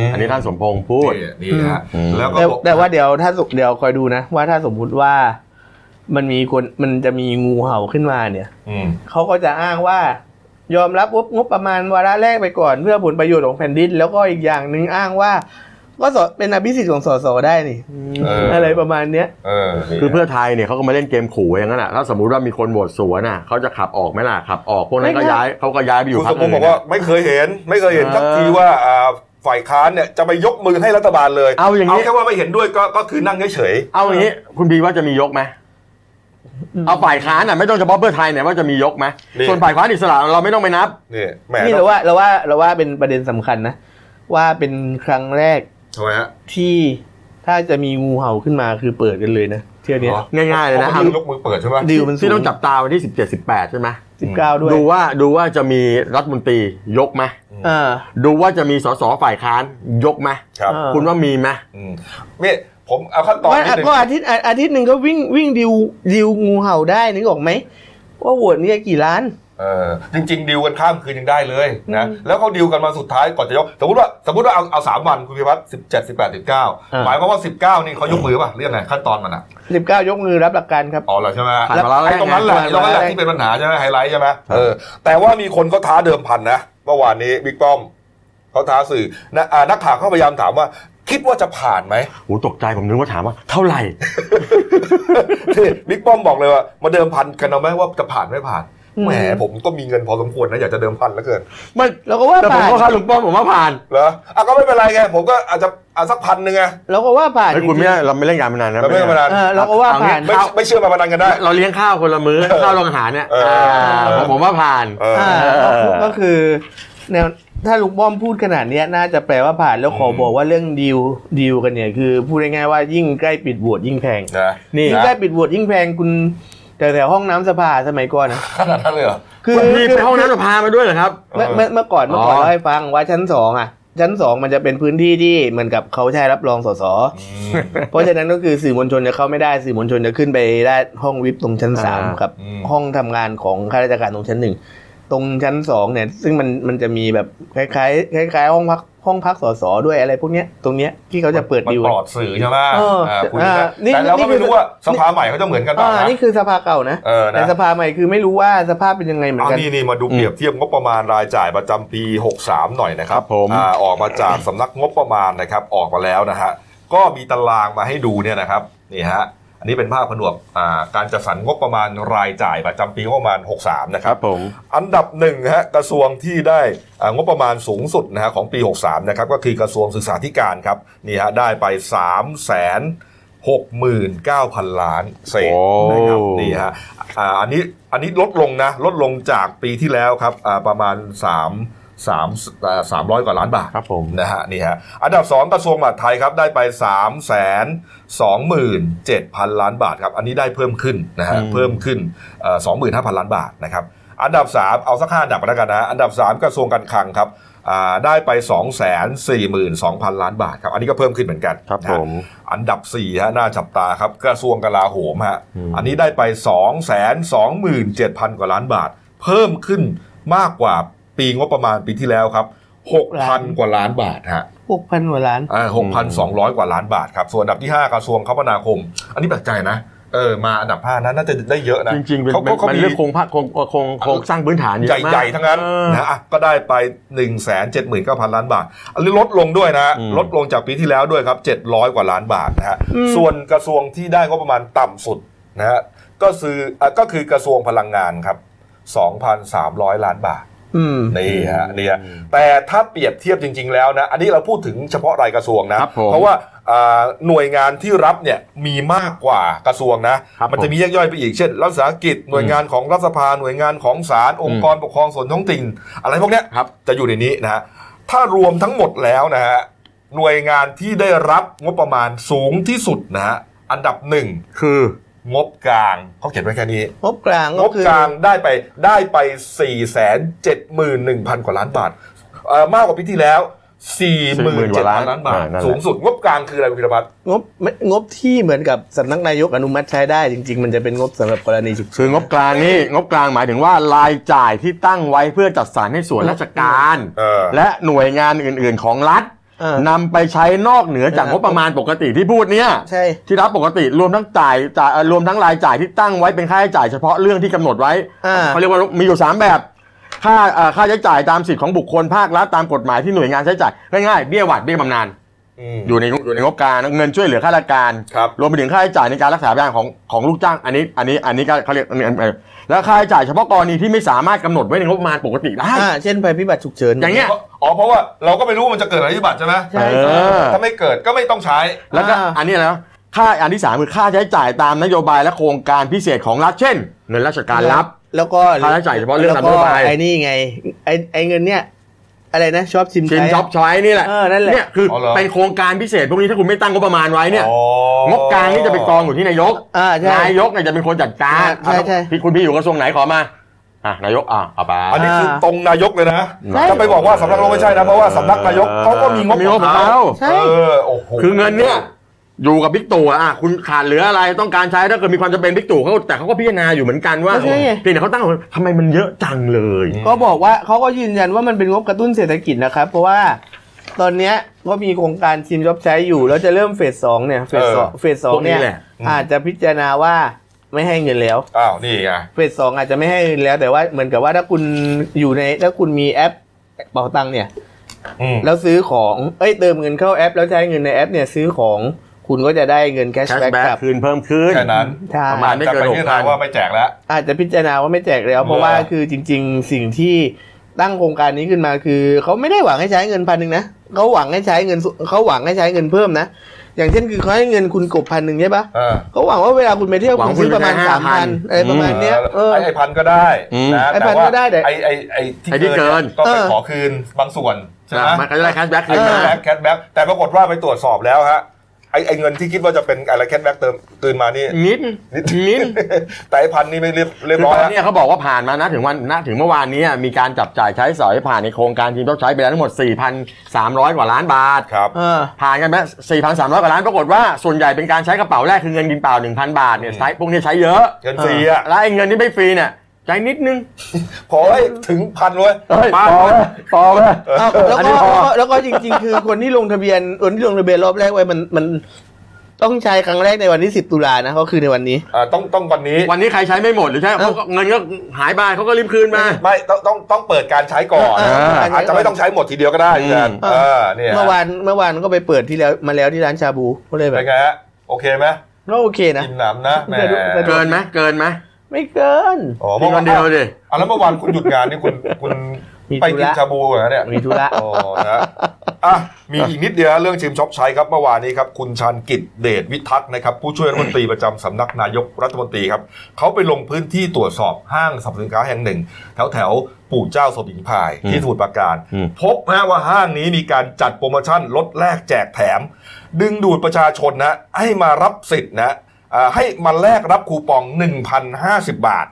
Speaker 1: ม
Speaker 2: อันนี้ท่านสมพงษ์พูด
Speaker 1: นี่นี่ฮะ
Speaker 2: อืม
Speaker 1: แล้วก็
Speaker 3: แต่
Speaker 1: บอก
Speaker 3: แต่ว่าเดี๋ยวถ้าสุเดี๋ยวคอยดูนะ ว่าถ้าสมมุติว่ามันมีคนมันจะมีงูเห่าขึ้นมาเนี่ย
Speaker 1: อืม
Speaker 3: เขาก็จะอ้างว่ายอมรับงบงบประมาณวาระแรกไปก่อน เพื่อผลประโยชน์ของแผ่นดิน แล้วก็อีกอย่างหนึ่งอ้างว่า ก็สเป็นอภิสิทธิ์ของสสได้นี่
Speaker 1: เอออ
Speaker 3: อะไรประมาณเนี้ย
Speaker 1: เออนี่
Speaker 2: คือเพื่อไทยเนี่ยเขาก็มาเล่นเกมขู่อย่างนั้นแหะถ้าสมมุติว่ามีคนโหวตสวนน่ะเขาจะขับออกไหมล่ะขับออกพวกนั้นก็
Speaker 3: ไม่ครับ
Speaker 2: ย้ายเขาก็ย้ายไปอยู่
Speaker 1: คุณ
Speaker 2: พร
Speaker 1: ส
Speaker 2: ร
Speaker 1: ม
Speaker 2: ค
Speaker 1: พงศ์บอกว่า ไม่เคยเห็น ไม่เคยเห็น
Speaker 2: เออ
Speaker 1: สักทีว่าอ่าฝ่ายค้านเนี่ยจะไปยกมือให้รัฐบาลเลย
Speaker 2: เอาอย่างนี้
Speaker 1: แค่ว่าไม่เห็นด้วยก็ก็คือนั่งเฉย
Speaker 2: เอาอย่างนี้คุณบีว่าจะมียกไหมเอาฝ่ายค้านน่ะไม่ต้องเฉพาะเพื่อไทยเนี่ยว่าจะมียกไหมส่วนฝ่ายค้านอิสระเราไม่ต้องไปนับ
Speaker 1: ๆนี่แหม
Speaker 3: นี่เราว่าเราว่าเราว่าเป็นประเด็นสำคัญนะ ว่าเป็นครั้งแรก
Speaker 1: ทำไมฮะ
Speaker 3: ที่ถ้าจะมีงูเห่าขึ้นมาคือเปิดกันเลยนะเที่ยวเนี้ย
Speaker 1: อ๋อ
Speaker 2: ง่ายๆเลยนะ
Speaker 1: พราขายกมือเปิดใช่ไหม
Speaker 3: ดีลมันสู
Speaker 2: ที่ต้องจับตาวันที่17 18ใช่ไหม
Speaker 3: สิบเก้าด้วย
Speaker 2: ดูว่าดูว่าจะมีรัฐมนตรียกไหม
Speaker 3: อ่า
Speaker 2: ดูว่าจะมีสสฝ่ายค้านยกไหม
Speaker 1: ครับ
Speaker 3: อ่า
Speaker 2: คุณว่ามีไหม
Speaker 1: อืมนี่ผมเอาขั้นตอน
Speaker 3: ว่า
Speaker 1: นิดนึง
Speaker 3: ก็อาทิตย์อาอาทิตย์หนึ่งก็วิ่งวิ่งดิวดิวงูเห่าได้นึกออกไหมว่าโหวตเนี่ยกี่ล้าน
Speaker 1: เออจริง ๆ ดิวกันข้ามคืนยังได้เลยนะ
Speaker 3: อืม
Speaker 1: แล้วเขาดิวกันมาสุดท้ายก่อนจะยก สมมติว่าสมมติว่าเอาเอาสามวันคุณพิพัฒน์สิบเจ็ดสิบแปดสิบเก้า
Speaker 3: อ่า
Speaker 1: หมายความว่าสิบเก้านี่เขายกมือป่ะเรื่องไงขั้นตอนมันอะ
Speaker 3: สิบเก้ายกมือรับหลักการครับ
Speaker 1: อ๋อเหรอใช่ไหม
Speaker 2: ผ่านมาแล้ว
Speaker 1: ไอ้ตรงนั้นแหละ
Speaker 3: ผ่านมาแล้ว
Speaker 1: ตรงนั้นแหละที่เป็นปัญหาใช่ไหมไฮไลท์ใช่ไหมเออแต่ว่ามีคนเขาท้าเดิมพันนะเมื่อวานนี้บิ๊กป้อมเขาท้าสื่อนะอ่านักข่าวเขาพยายามถามว่าคิดว่าจะผ่านไหม
Speaker 2: โหตกใจผมนึกว่าถามว่าเท่าไหร่
Speaker 1: นี่บิ๊กป้อมบอกเลยว่ามาเดิมพันกันเอาไหมว่าจะผ่านไม่ผ่าน
Speaker 3: อืม
Speaker 1: แหมผมก็มีเงินพอสมควรนะอยากจะเดิมพันแล้วเกิน
Speaker 2: ไม่
Speaker 3: เราก็ว่า
Speaker 2: แต่ผม
Speaker 3: ผ่าน
Speaker 2: ก็เข้าลุงป้อมผมว่าผ่าน
Speaker 1: เหรออะก็ไม่เป็นไรไงผมก็อาจจะอะสักพันหนึ่งไง
Speaker 3: เราก็ว่าผ่าน
Speaker 2: ไอ้ยคุณ
Speaker 3: จริ
Speaker 2: ไม่
Speaker 3: ง
Speaker 2: ได้เราไม่เล่นการพนันนะ
Speaker 1: เราไม่ธรรมดา
Speaker 3: ๆเออเราก็ว่าผ่าน
Speaker 1: ไม่ไม่เชื่อมาพนันกันได้
Speaker 2: เราเลี้ยงข้าวคนละมื้อข้าวโรงอาหารเนี่ย
Speaker 1: เออ
Speaker 2: อ่าผมผมว่าผ่าน
Speaker 1: เออ
Speaker 3: อ่า
Speaker 2: เออ
Speaker 3: ก็คือแนวถ้าลุงป้อมพูดขนาดเนี้ยน่าจะแปลว่าผ่านแล้วขอ
Speaker 1: อืม
Speaker 3: บอกว่าเรื่องดีลดีลกันเนี่ยคือพูดง่ายๆว่ายิ่งใกล้ปิดโหวตยิ่งแพง
Speaker 1: นะ
Speaker 2: นี่
Speaker 3: ยิ่งใกล้ปิดโหวตยิ่งแพงคุณ แต่แถวห้องน้ำสภาสมัยก่อนนะ
Speaker 1: ขนาดนั้นเลยเหรอ
Speaker 3: คือ
Speaker 2: พี่ไปห้องน้ำจะพามาด้วยเหรอครับ
Speaker 3: เมื่อเมื่อเมื่อก่อนเมื่อก่อน
Speaker 2: อ๋อ
Speaker 3: เล่าให้ฟังว่าชั้นสองอะชั้นสองมันจะเป็นพื้นที่ที่เหมือนกับเขาใช้รับรองสส เพราะฉะนั้นก็คือสื่อมวลชนจะเข้าไม่ได้สื่อมวลชนจะขึ้นไปได้ห้องวิปตรงชั้นสาม
Speaker 2: อ่า
Speaker 3: กับ
Speaker 1: อืม
Speaker 3: ห้องทำงานของข้าราชการตรงชั้นหนึ่ง ตรงชั้นสองเนี่ย ซึ่งมันมันจะมีแบบคล้ายๆคล้ายๆห้องพักห้องพักสสด้วยอะไรพวกเนี้ยตรงเนี้ยที่เขาจะเปิด
Speaker 1: มัน
Speaker 3: ดิว
Speaker 1: ปลอดสื่อใช่ไหม
Speaker 3: เออ
Speaker 1: อ่าคุย
Speaker 3: อ่า
Speaker 1: กัน
Speaker 3: นี่
Speaker 1: แต่เรา
Speaker 3: นี่
Speaker 1: ก็
Speaker 3: คื
Speaker 1: ไม่
Speaker 3: อ
Speaker 1: รู้ว่าสภาใหม่เขาจะเหมือนกันเปล่า
Speaker 3: อ่า
Speaker 1: นะ
Speaker 3: นี่คือสภาเก่านะ
Speaker 1: เออ
Speaker 3: แต่
Speaker 1: นะ
Speaker 3: สภาใหม่คือไม่รู้ว่าสภาพเป็นยังไงเหมือน
Speaker 1: เอา
Speaker 3: กัน
Speaker 1: นี่นี่มาดูเปรียบเทียบงบประมาณรายจ่ายประจำปี 63 หน่อยนะครับ
Speaker 2: ครับผม
Speaker 1: อ่าออกมาจากสำนักงบประมาณนะครับออกมาแล้วนะฮะก็มีตารางมาให้ดูเนี่ยนะครับนี่ฮะ อันนี้เป็นภาพผนวกอ่าการจัดสรรงบประมาณรายจ่ายประจำปีงบประมาณ 63 นะค
Speaker 2: ค
Speaker 1: รั
Speaker 2: รับบผม
Speaker 1: อันดับหนึ่งฮะกระทรวงที่ได้อ่างบประมาณสูงสุดนะฮะของปี 63 นะครับก็คือกระทรวงศึกษาธิการครับนี่ฮะได้ไป3แสน69,000 ล้านเศษนะครับนี่ฮะอ่าอันนี้อันนี้ลดลงนะ ลดลงจากปีที่แล้วครับอ่าประมาณ 3 3อ่า300 กว่าล้านบาท
Speaker 2: ครับผม
Speaker 1: นะฮะนี่ฮะอันดับ 2 กระทรวงมหาดไทยครับได้ไป 3 2 7 0 0 0 ล้านบาทครับอันนี้ได้เพิ่มขึ้นนะฮะ
Speaker 2: อืม
Speaker 1: เพิ่มขึ้นเอ่อ25,000 ล้านบาทนะครับอันดับ 3 เอาสักห้าอันดับแล้วกันนะอันดับ 3 กระทรวงการคลังครับอ่าได้ไป 2 4 2 0 0 0 ล้านบาทครับ อันนี้ก็เพิ่มขึ้นเหมือนกัน
Speaker 2: ครับ
Speaker 1: นะ
Speaker 2: ผ
Speaker 1: ฮะ
Speaker 2: ม
Speaker 1: อันดับ4ฮะน่าจับตาครับกระทรวงกลาโหมฮะ
Speaker 2: อืม
Speaker 1: อันนี้ได้ไป 2 2 7 0 0 0 กว่าล้านบาท เพิ่มขึ้นมากกว่า ปีงบประมาณปีที่แล้วครับ6,000 กว่าล้านบาทฮะ
Speaker 3: หกพันกว่าล้าน
Speaker 1: อ่า6,200 กว่าล้านบาทครับส่วนอันดับที่ 5 กระทรวงคมนาคม อันนี้แปลกใจนะเออมาอันดับ5นั้นน่าจะได้เยอะนะ
Speaker 2: จริงๆเป็น
Speaker 1: เขา
Speaker 2: เป็น
Speaker 1: เขา
Speaker 2: มัน
Speaker 1: มี
Speaker 2: เรื่องโครงภาคโครงโครงโครงสร้างพื้นฐานเยอะมาก
Speaker 1: ใหญ่ๆทั้งนั้น
Speaker 2: เออ
Speaker 1: นะอะก็ได้ไป1 7 9 0 0 0ล้านบาทอันนี้ลดลงด้วยนะ
Speaker 2: อืม
Speaker 1: ลดลงจากปีที่แล้วด้วยครับ700กว่าล้านบาทนะฮะ
Speaker 3: อืม
Speaker 1: ส่วนกระทรวงที่ได้งบประมาณต่ำสุดนะฮะก็คืออะก็คือกระทรวงพลังงานครับ2,300ล้านบาท
Speaker 3: อืม
Speaker 1: นี่ฮะนี่ฮะแต่ถ้าเปรียบเทียบจริง ๆ แล้วนะ อันนี้เราพูดถึงเฉพาะรายกระทรวงนะ
Speaker 2: ครับผม
Speaker 1: เพราะว่าอ่าหน่วยงานที่รับเนี่ยมีมากกว่ากระทรวงนะ
Speaker 2: ครับ
Speaker 1: มันจะมีแยกย่อยไปอีกเช่น รัฐวิสาหกิจหน่วยงานของรัฐสภาหน่วยงานของศาลองค์กรปกครองส่วนท้องถิ่นอะไรพวกเนี้ย
Speaker 2: ครับ
Speaker 1: จะอยู่ในนี้นะฮะถ้ารวมทั้งหมดแล้วนะฮะหน่วยงานที่ได้รับงบประมาณสูงที่สุดนะฮะอันดับหนึ่ง
Speaker 2: คือ
Speaker 1: งบกลางเขาเขียนไว้แค่นี้
Speaker 3: งบกลาง
Speaker 1: ง
Speaker 3: ก็
Speaker 1: บ
Speaker 3: คือก
Speaker 1: ลางได้ไปได้ไป4 7 1 0 0 0กว่าล้านบาทเอ่อมากกว่าปีที่แล้ว47,000
Speaker 2: กว่าล้าน
Speaker 1: ล้านบาท
Speaker 2: อ่านั่นแหละ
Speaker 1: สูงสุดงบกลางคืออะไรคุณพิรพัฒน์
Speaker 3: งบไม่งบที่เหมือนกับสำนักนายกอนุมัติใช้ได้จริง ๆ มันจะเป็นงบสำหรับกรณีฉุกเฉิน
Speaker 2: คืองบกลางนี่งบกลางหมายถึงว่ารายจ่ายที่ตั้งไว้เพื่อจัดสรรให้ส่วนราชการ
Speaker 1: เออ
Speaker 2: และหน่วยงานอื่น ๆ ของรัฐ
Speaker 3: เออ นำ
Speaker 2: ไปใช้นอกเหนือจาก
Speaker 3: เออง
Speaker 2: บประมาณปกติที่พูดเนี่ย
Speaker 3: ใช่
Speaker 2: ที่รับปกติรวมทั้งจ่ายจ่ายเอ่อรวมทั้งรายจ่ายที่ตั้งไว้เป็นค่าใช้จ่ายเฉพาะเรื่องที่กำหนดไว้
Speaker 3: อ่า
Speaker 2: เขาเรียกว่ามีอยู่สามแบบค่าเอ่อค่าใช้จ่ายตามสิทธิของบุคคลภาครัฐตามกฎหมายที่หน่วยงานใช้จ่ายง่ายๆเบี้ยหวัดเบี้ยบำนาญ
Speaker 1: อืม
Speaker 2: อยู่ในอยู่ในงบกลางเงินช่วยเหลือข้าราชการ
Speaker 1: ครับ
Speaker 2: รวมไปถึงค่าใช้จ่ายในการรักษาพยาบาลของของลูกจ้างอันนี้ อันนี้อันนี้ก็เขาเรียกอันนี้อันนี้แล้วค่าใช้จ่ายเฉพาะกรณีที่ไม่สามารถกำหนดไว้ในงบประมาณปกติได้
Speaker 3: อ่าเช่นภัยพิบัติฉุกเฉิน
Speaker 2: อย่างเงี้ย
Speaker 1: อ๋อเพราะว่าเราก็ไม่รู้มันจะเกิดอะไรพิบัติใช่ไหม
Speaker 3: ใช่
Speaker 2: เออ
Speaker 1: ถ้าไม่เกิดก็ไม่ต้องใช้
Speaker 2: แล้วก็
Speaker 3: อ่า
Speaker 2: อันนี้แล้วค่าอันที่สามคือค่าใช้จ่ายตามนโยบายและโครงการพิเศษของรัฐเช่น เงินราชการลับ
Speaker 3: แล้วก็
Speaker 2: ค่าใช้จ่ายเฉพาะเรื่อง
Speaker 3: แล้วก็น
Speaker 2: โยบาย
Speaker 3: ไอ้นี่ไงไอ้ไอ้เงินเนี่ย อะไรนะช็อปชิม
Speaker 2: ชิม
Speaker 3: ใช้
Speaker 2: ช็อปใช้นี่แหละ
Speaker 3: เออนั่นแหละ
Speaker 2: เนี่ยคือ
Speaker 1: อ๋อเหรอ
Speaker 2: เป็นโครงการพิเศษพวกนี้ถ้าคุณไม่ตั้งงบประมาณไว้เนี่ย
Speaker 1: อ๋อง
Speaker 2: บกลางนี่จะไปกองอยู่ที่นายก
Speaker 3: อ่าใช่
Speaker 2: นายกเนี่ยจะเป็นคนจัดการ
Speaker 3: ใช่ใช่
Speaker 2: พี่คุณพี่อยู่กระทรวงไหนขอมาอะนายกอะเอาไป
Speaker 1: อันนี้คือตรงนายกเลยนะ
Speaker 3: ใช่
Speaker 1: จะไปบอกว่าสำนักนายกไม่ใช่นะเพราะว่าสำนักนายกเขาก็มีงบ
Speaker 2: มีงบของเขา
Speaker 3: ใช่
Speaker 1: เออโอ้โห
Speaker 2: คือเงินเนี่ย อยู่กับบิ๊กตู่อะอะคุณขาดเหลืออะไรต้องการใช้ถ้าเกิดมีความจำเป็นบิ๊กตู่เขาแต่เขาก็พิจารณาอยู่เหมือนกันว่า
Speaker 3: ก็ใช่ไง
Speaker 2: เพียงแต่เขาตั้งคำถามทำไมมันเยอะจังเลย
Speaker 3: ก็บอกว่าเขาก็ยืนยันว่ามันเป็นงบกระตุ้นเศรษฐกิจนะครับ เพราะว่าตอนเนี้ยก็มีโครงการชิมช็อปใช้อยู่ แล้วจะเริ่มเฟสสองเนี่ยเฟสสองเฟสสองเนี่ย
Speaker 2: แหละ
Speaker 3: อาจจะพิจารณาว่าไม่ให้เงินแล้ว
Speaker 1: อ้าวนี่ไง
Speaker 3: เฟสสองอาจจะไม่ให้เงินแล้วแต่ว่าเหมือนกับว่าถ้าคุณอยู่ในถ้าคุณมีแอปเป๋าตังค์เนี่ย
Speaker 1: อืม
Speaker 3: แล้วซื้อของ เอ้ยเติมเงินเข้าแอป แล้วใช้เงินในแอปเนี่ยซื้อของ คุณก็จะได้เงิน
Speaker 2: cash
Speaker 3: cashback back กลับ
Speaker 2: คืนเพิ่มขึ้น
Speaker 1: แค่นั้น
Speaker 3: ใช่
Speaker 2: ประมาณไม่เกิน
Speaker 1: จะไปที่นา
Speaker 2: 6,000
Speaker 1: ว่าไม่แจกแล้ว
Speaker 3: อาจจะพิจารณาว่าไม่แจกแล้ว เพราะว่าคือจริง ๆ สิ่งที่ตั้งโครงการนี้ขึ้นมาคือเขาไม่ได้หวังให้ใช้เงินพันหนึ่งนะเขาหวังให้ใช้เงินสุเขาหวังให้ใช้เงินเพิ่มนะอย่างเช่นคือเขาให้เงินคุณกบพันหนึ่งใช่ปะ
Speaker 1: เออ
Speaker 3: เขาหวังว่าเวลาคุณไปเที่ยว
Speaker 2: หวัง
Speaker 3: คุณซื้อประมาณ
Speaker 2: คุณจะ
Speaker 3: สาม
Speaker 2: ได้
Speaker 3: พัน
Speaker 2: 5,000
Speaker 3: อะไรประมาณเนี้ยเออ
Speaker 1: ไอ้ไอ้พันก็ได้
Speaker 2: อืม
Speaker 1: นะ
Speaker 3: ไอ้พัน
Speaker 1: แต่ว่า
Speaker 3: ก็ได้แต่
Speaker 1: ไอ้ไอ้ไอ้
Speaker 2: ไอ้ที่เกิน
Speaker 1: ก็ไป
Speaker 3: เออ
Speaker 1: ขอคืนบางส่วนใช่ไหม
Speaker 2: มันก็จะได้แคชแบ็ก
Speaker 1: แค
Speaker 2: คืน
Speaker 1: ท
Speaker 2: มา
Speaker 1: แบ็กแคทแบ็กแต่ปรากฏว่าไปตรวจสอบแล้วฮะ ไอ้ไอ้เงินที่คิดว่าจะเป็นอะไรแคทแบ็กเติมตื่นมานี่
Speaker 2: นิดนิด
Speaker 1: แต่ไอ้พันนี่ไม่เรียบเรียบ
Speaker 2: คือ
Speaker 1: ร้อย
Speaker 2: ตอน
Speaker 1: แล้ว
Speaker 2: เนี้ยเขาบอกว่าผ่านมานะถึงวันนะถึงเมื่อวานนี้มีการจับจ่ายใช้สอยผ่านในโครงการทีมต้องใช้ไปแล้วทั้งหมด 4,300 กว่าล้านบาท
Speaker 1: ครับ
Speaker 3: เออ
Speaker 2: ผ่านกันไป4,300 กว่าล้านปรากฏว่าส่วนใหญ่เป็นการใช้กระเป๋าแรกคือเงินกินเปล่า 1,000 บาทเนี่ยใช้พวกนี้ใช้เยอะ
Speaker 1: เงินฟรีอะ
Speaker 2: แล้วไอ้เงินที่ไม่ฟรีเนี่ย ใช้นิดนึง
Speaker 1: พอให้ถึงพันเว้ย
Speaker 2: เฮ้ย
Speaker 1: บ้าน
Speaker 2: พอ
Speaker 1: เว้ย
Speaker 2: ไหมพอไหม
Speaker 3: อ้าวแล้ว
Speaker 2: อัน
Speaker 3: ก็
Speaker 2: นี้พอ
Speaker 3: แล้วก็จริง ๆ คือคนที่ลงทะเบียนคนที่ลงทะเบียนรอบแรกไว้มันมันต้องใช้ครั้งแรกในวันที่ 10 ตุลานะก็คือในวันนี้
Speaker 1: อ่าต้องต้องวันนี้
Speaker 2: วันนี้ใครใช้ไม่หมดหรือใช้
Speaker 3: เอ้า
Speaker 2: เขาก็เงินก็หายไปเขาก็รีบคืนมา
Speaker 1: ไม่ต้องต้องต้องเปิดการใช้ก่อน
Speaker 3: เออเออ
Speaker 1: อาจจะไม่ต้องใช้หมดทีเดียวก็ได้
Speaker 2: อืม
Speaker 1: เพื่อนเออเนี่ย
Speaker 3: เมื่อวานเมื่อวานก็ไปเปิดที่แล้วมาแล้วที่ร้านชาบูก็เลยแบ
Speaker 1: เป็
Speaker 3: บ
Speaker 1: นไงฮะโอเคไหม
Speaker 3: ก็โอเคนะ
Speaker 1: กินหนำนะแหม
Speaker 3: สะดวกสะดว
Speaker 2: เกินไหมเกินไหม
Speaker 3: ไม่เกิน
Speaker 1: อ๋อ
Speaker 2: มี
Speaker 1: เมื่อ
Speaker 2: คนเดียวดิ
Speaker 1: อะแล้วเมื่อวานคุณหยุดงานนี่คุณคุณ
Speaker 3: มี
Speaker 1: ไป
Speaker 3: ธุ
Speaker 1: กิน
Speaker 3: ระ
Speaker 1: ชาบูเหรอเนี่ย
Speaker 3: มีธุระ
Speaker 1: อ๋อนะอะมีอีกนิดเดียวเรื่องชิมช็อปใช้ครับเมื่อวานนี้ครับคุณชันกิจเดชวิทักษ์นะครับ ผู้ช่วยรัฐมนตรีประจำสำนักนายกรัฐมนตรีครับเขาไปลงพื้นที่ตรวจสอบห้างสรรพสินค้าแห่งหนึ่ง แถวแถวๆปู่เจ้าสมิงพรายที่สมุทรปราการ
Speaker 2: อืม
Speaker 1: พบนะว่าห้างนี้มีการจัดโปรโมชั่นลดแลกแจกแถม ดึงดูดประชาชนนะให้มารับสิทธิ์นะอ่า ให้มาแลกรับคูปอง 1,050 บาท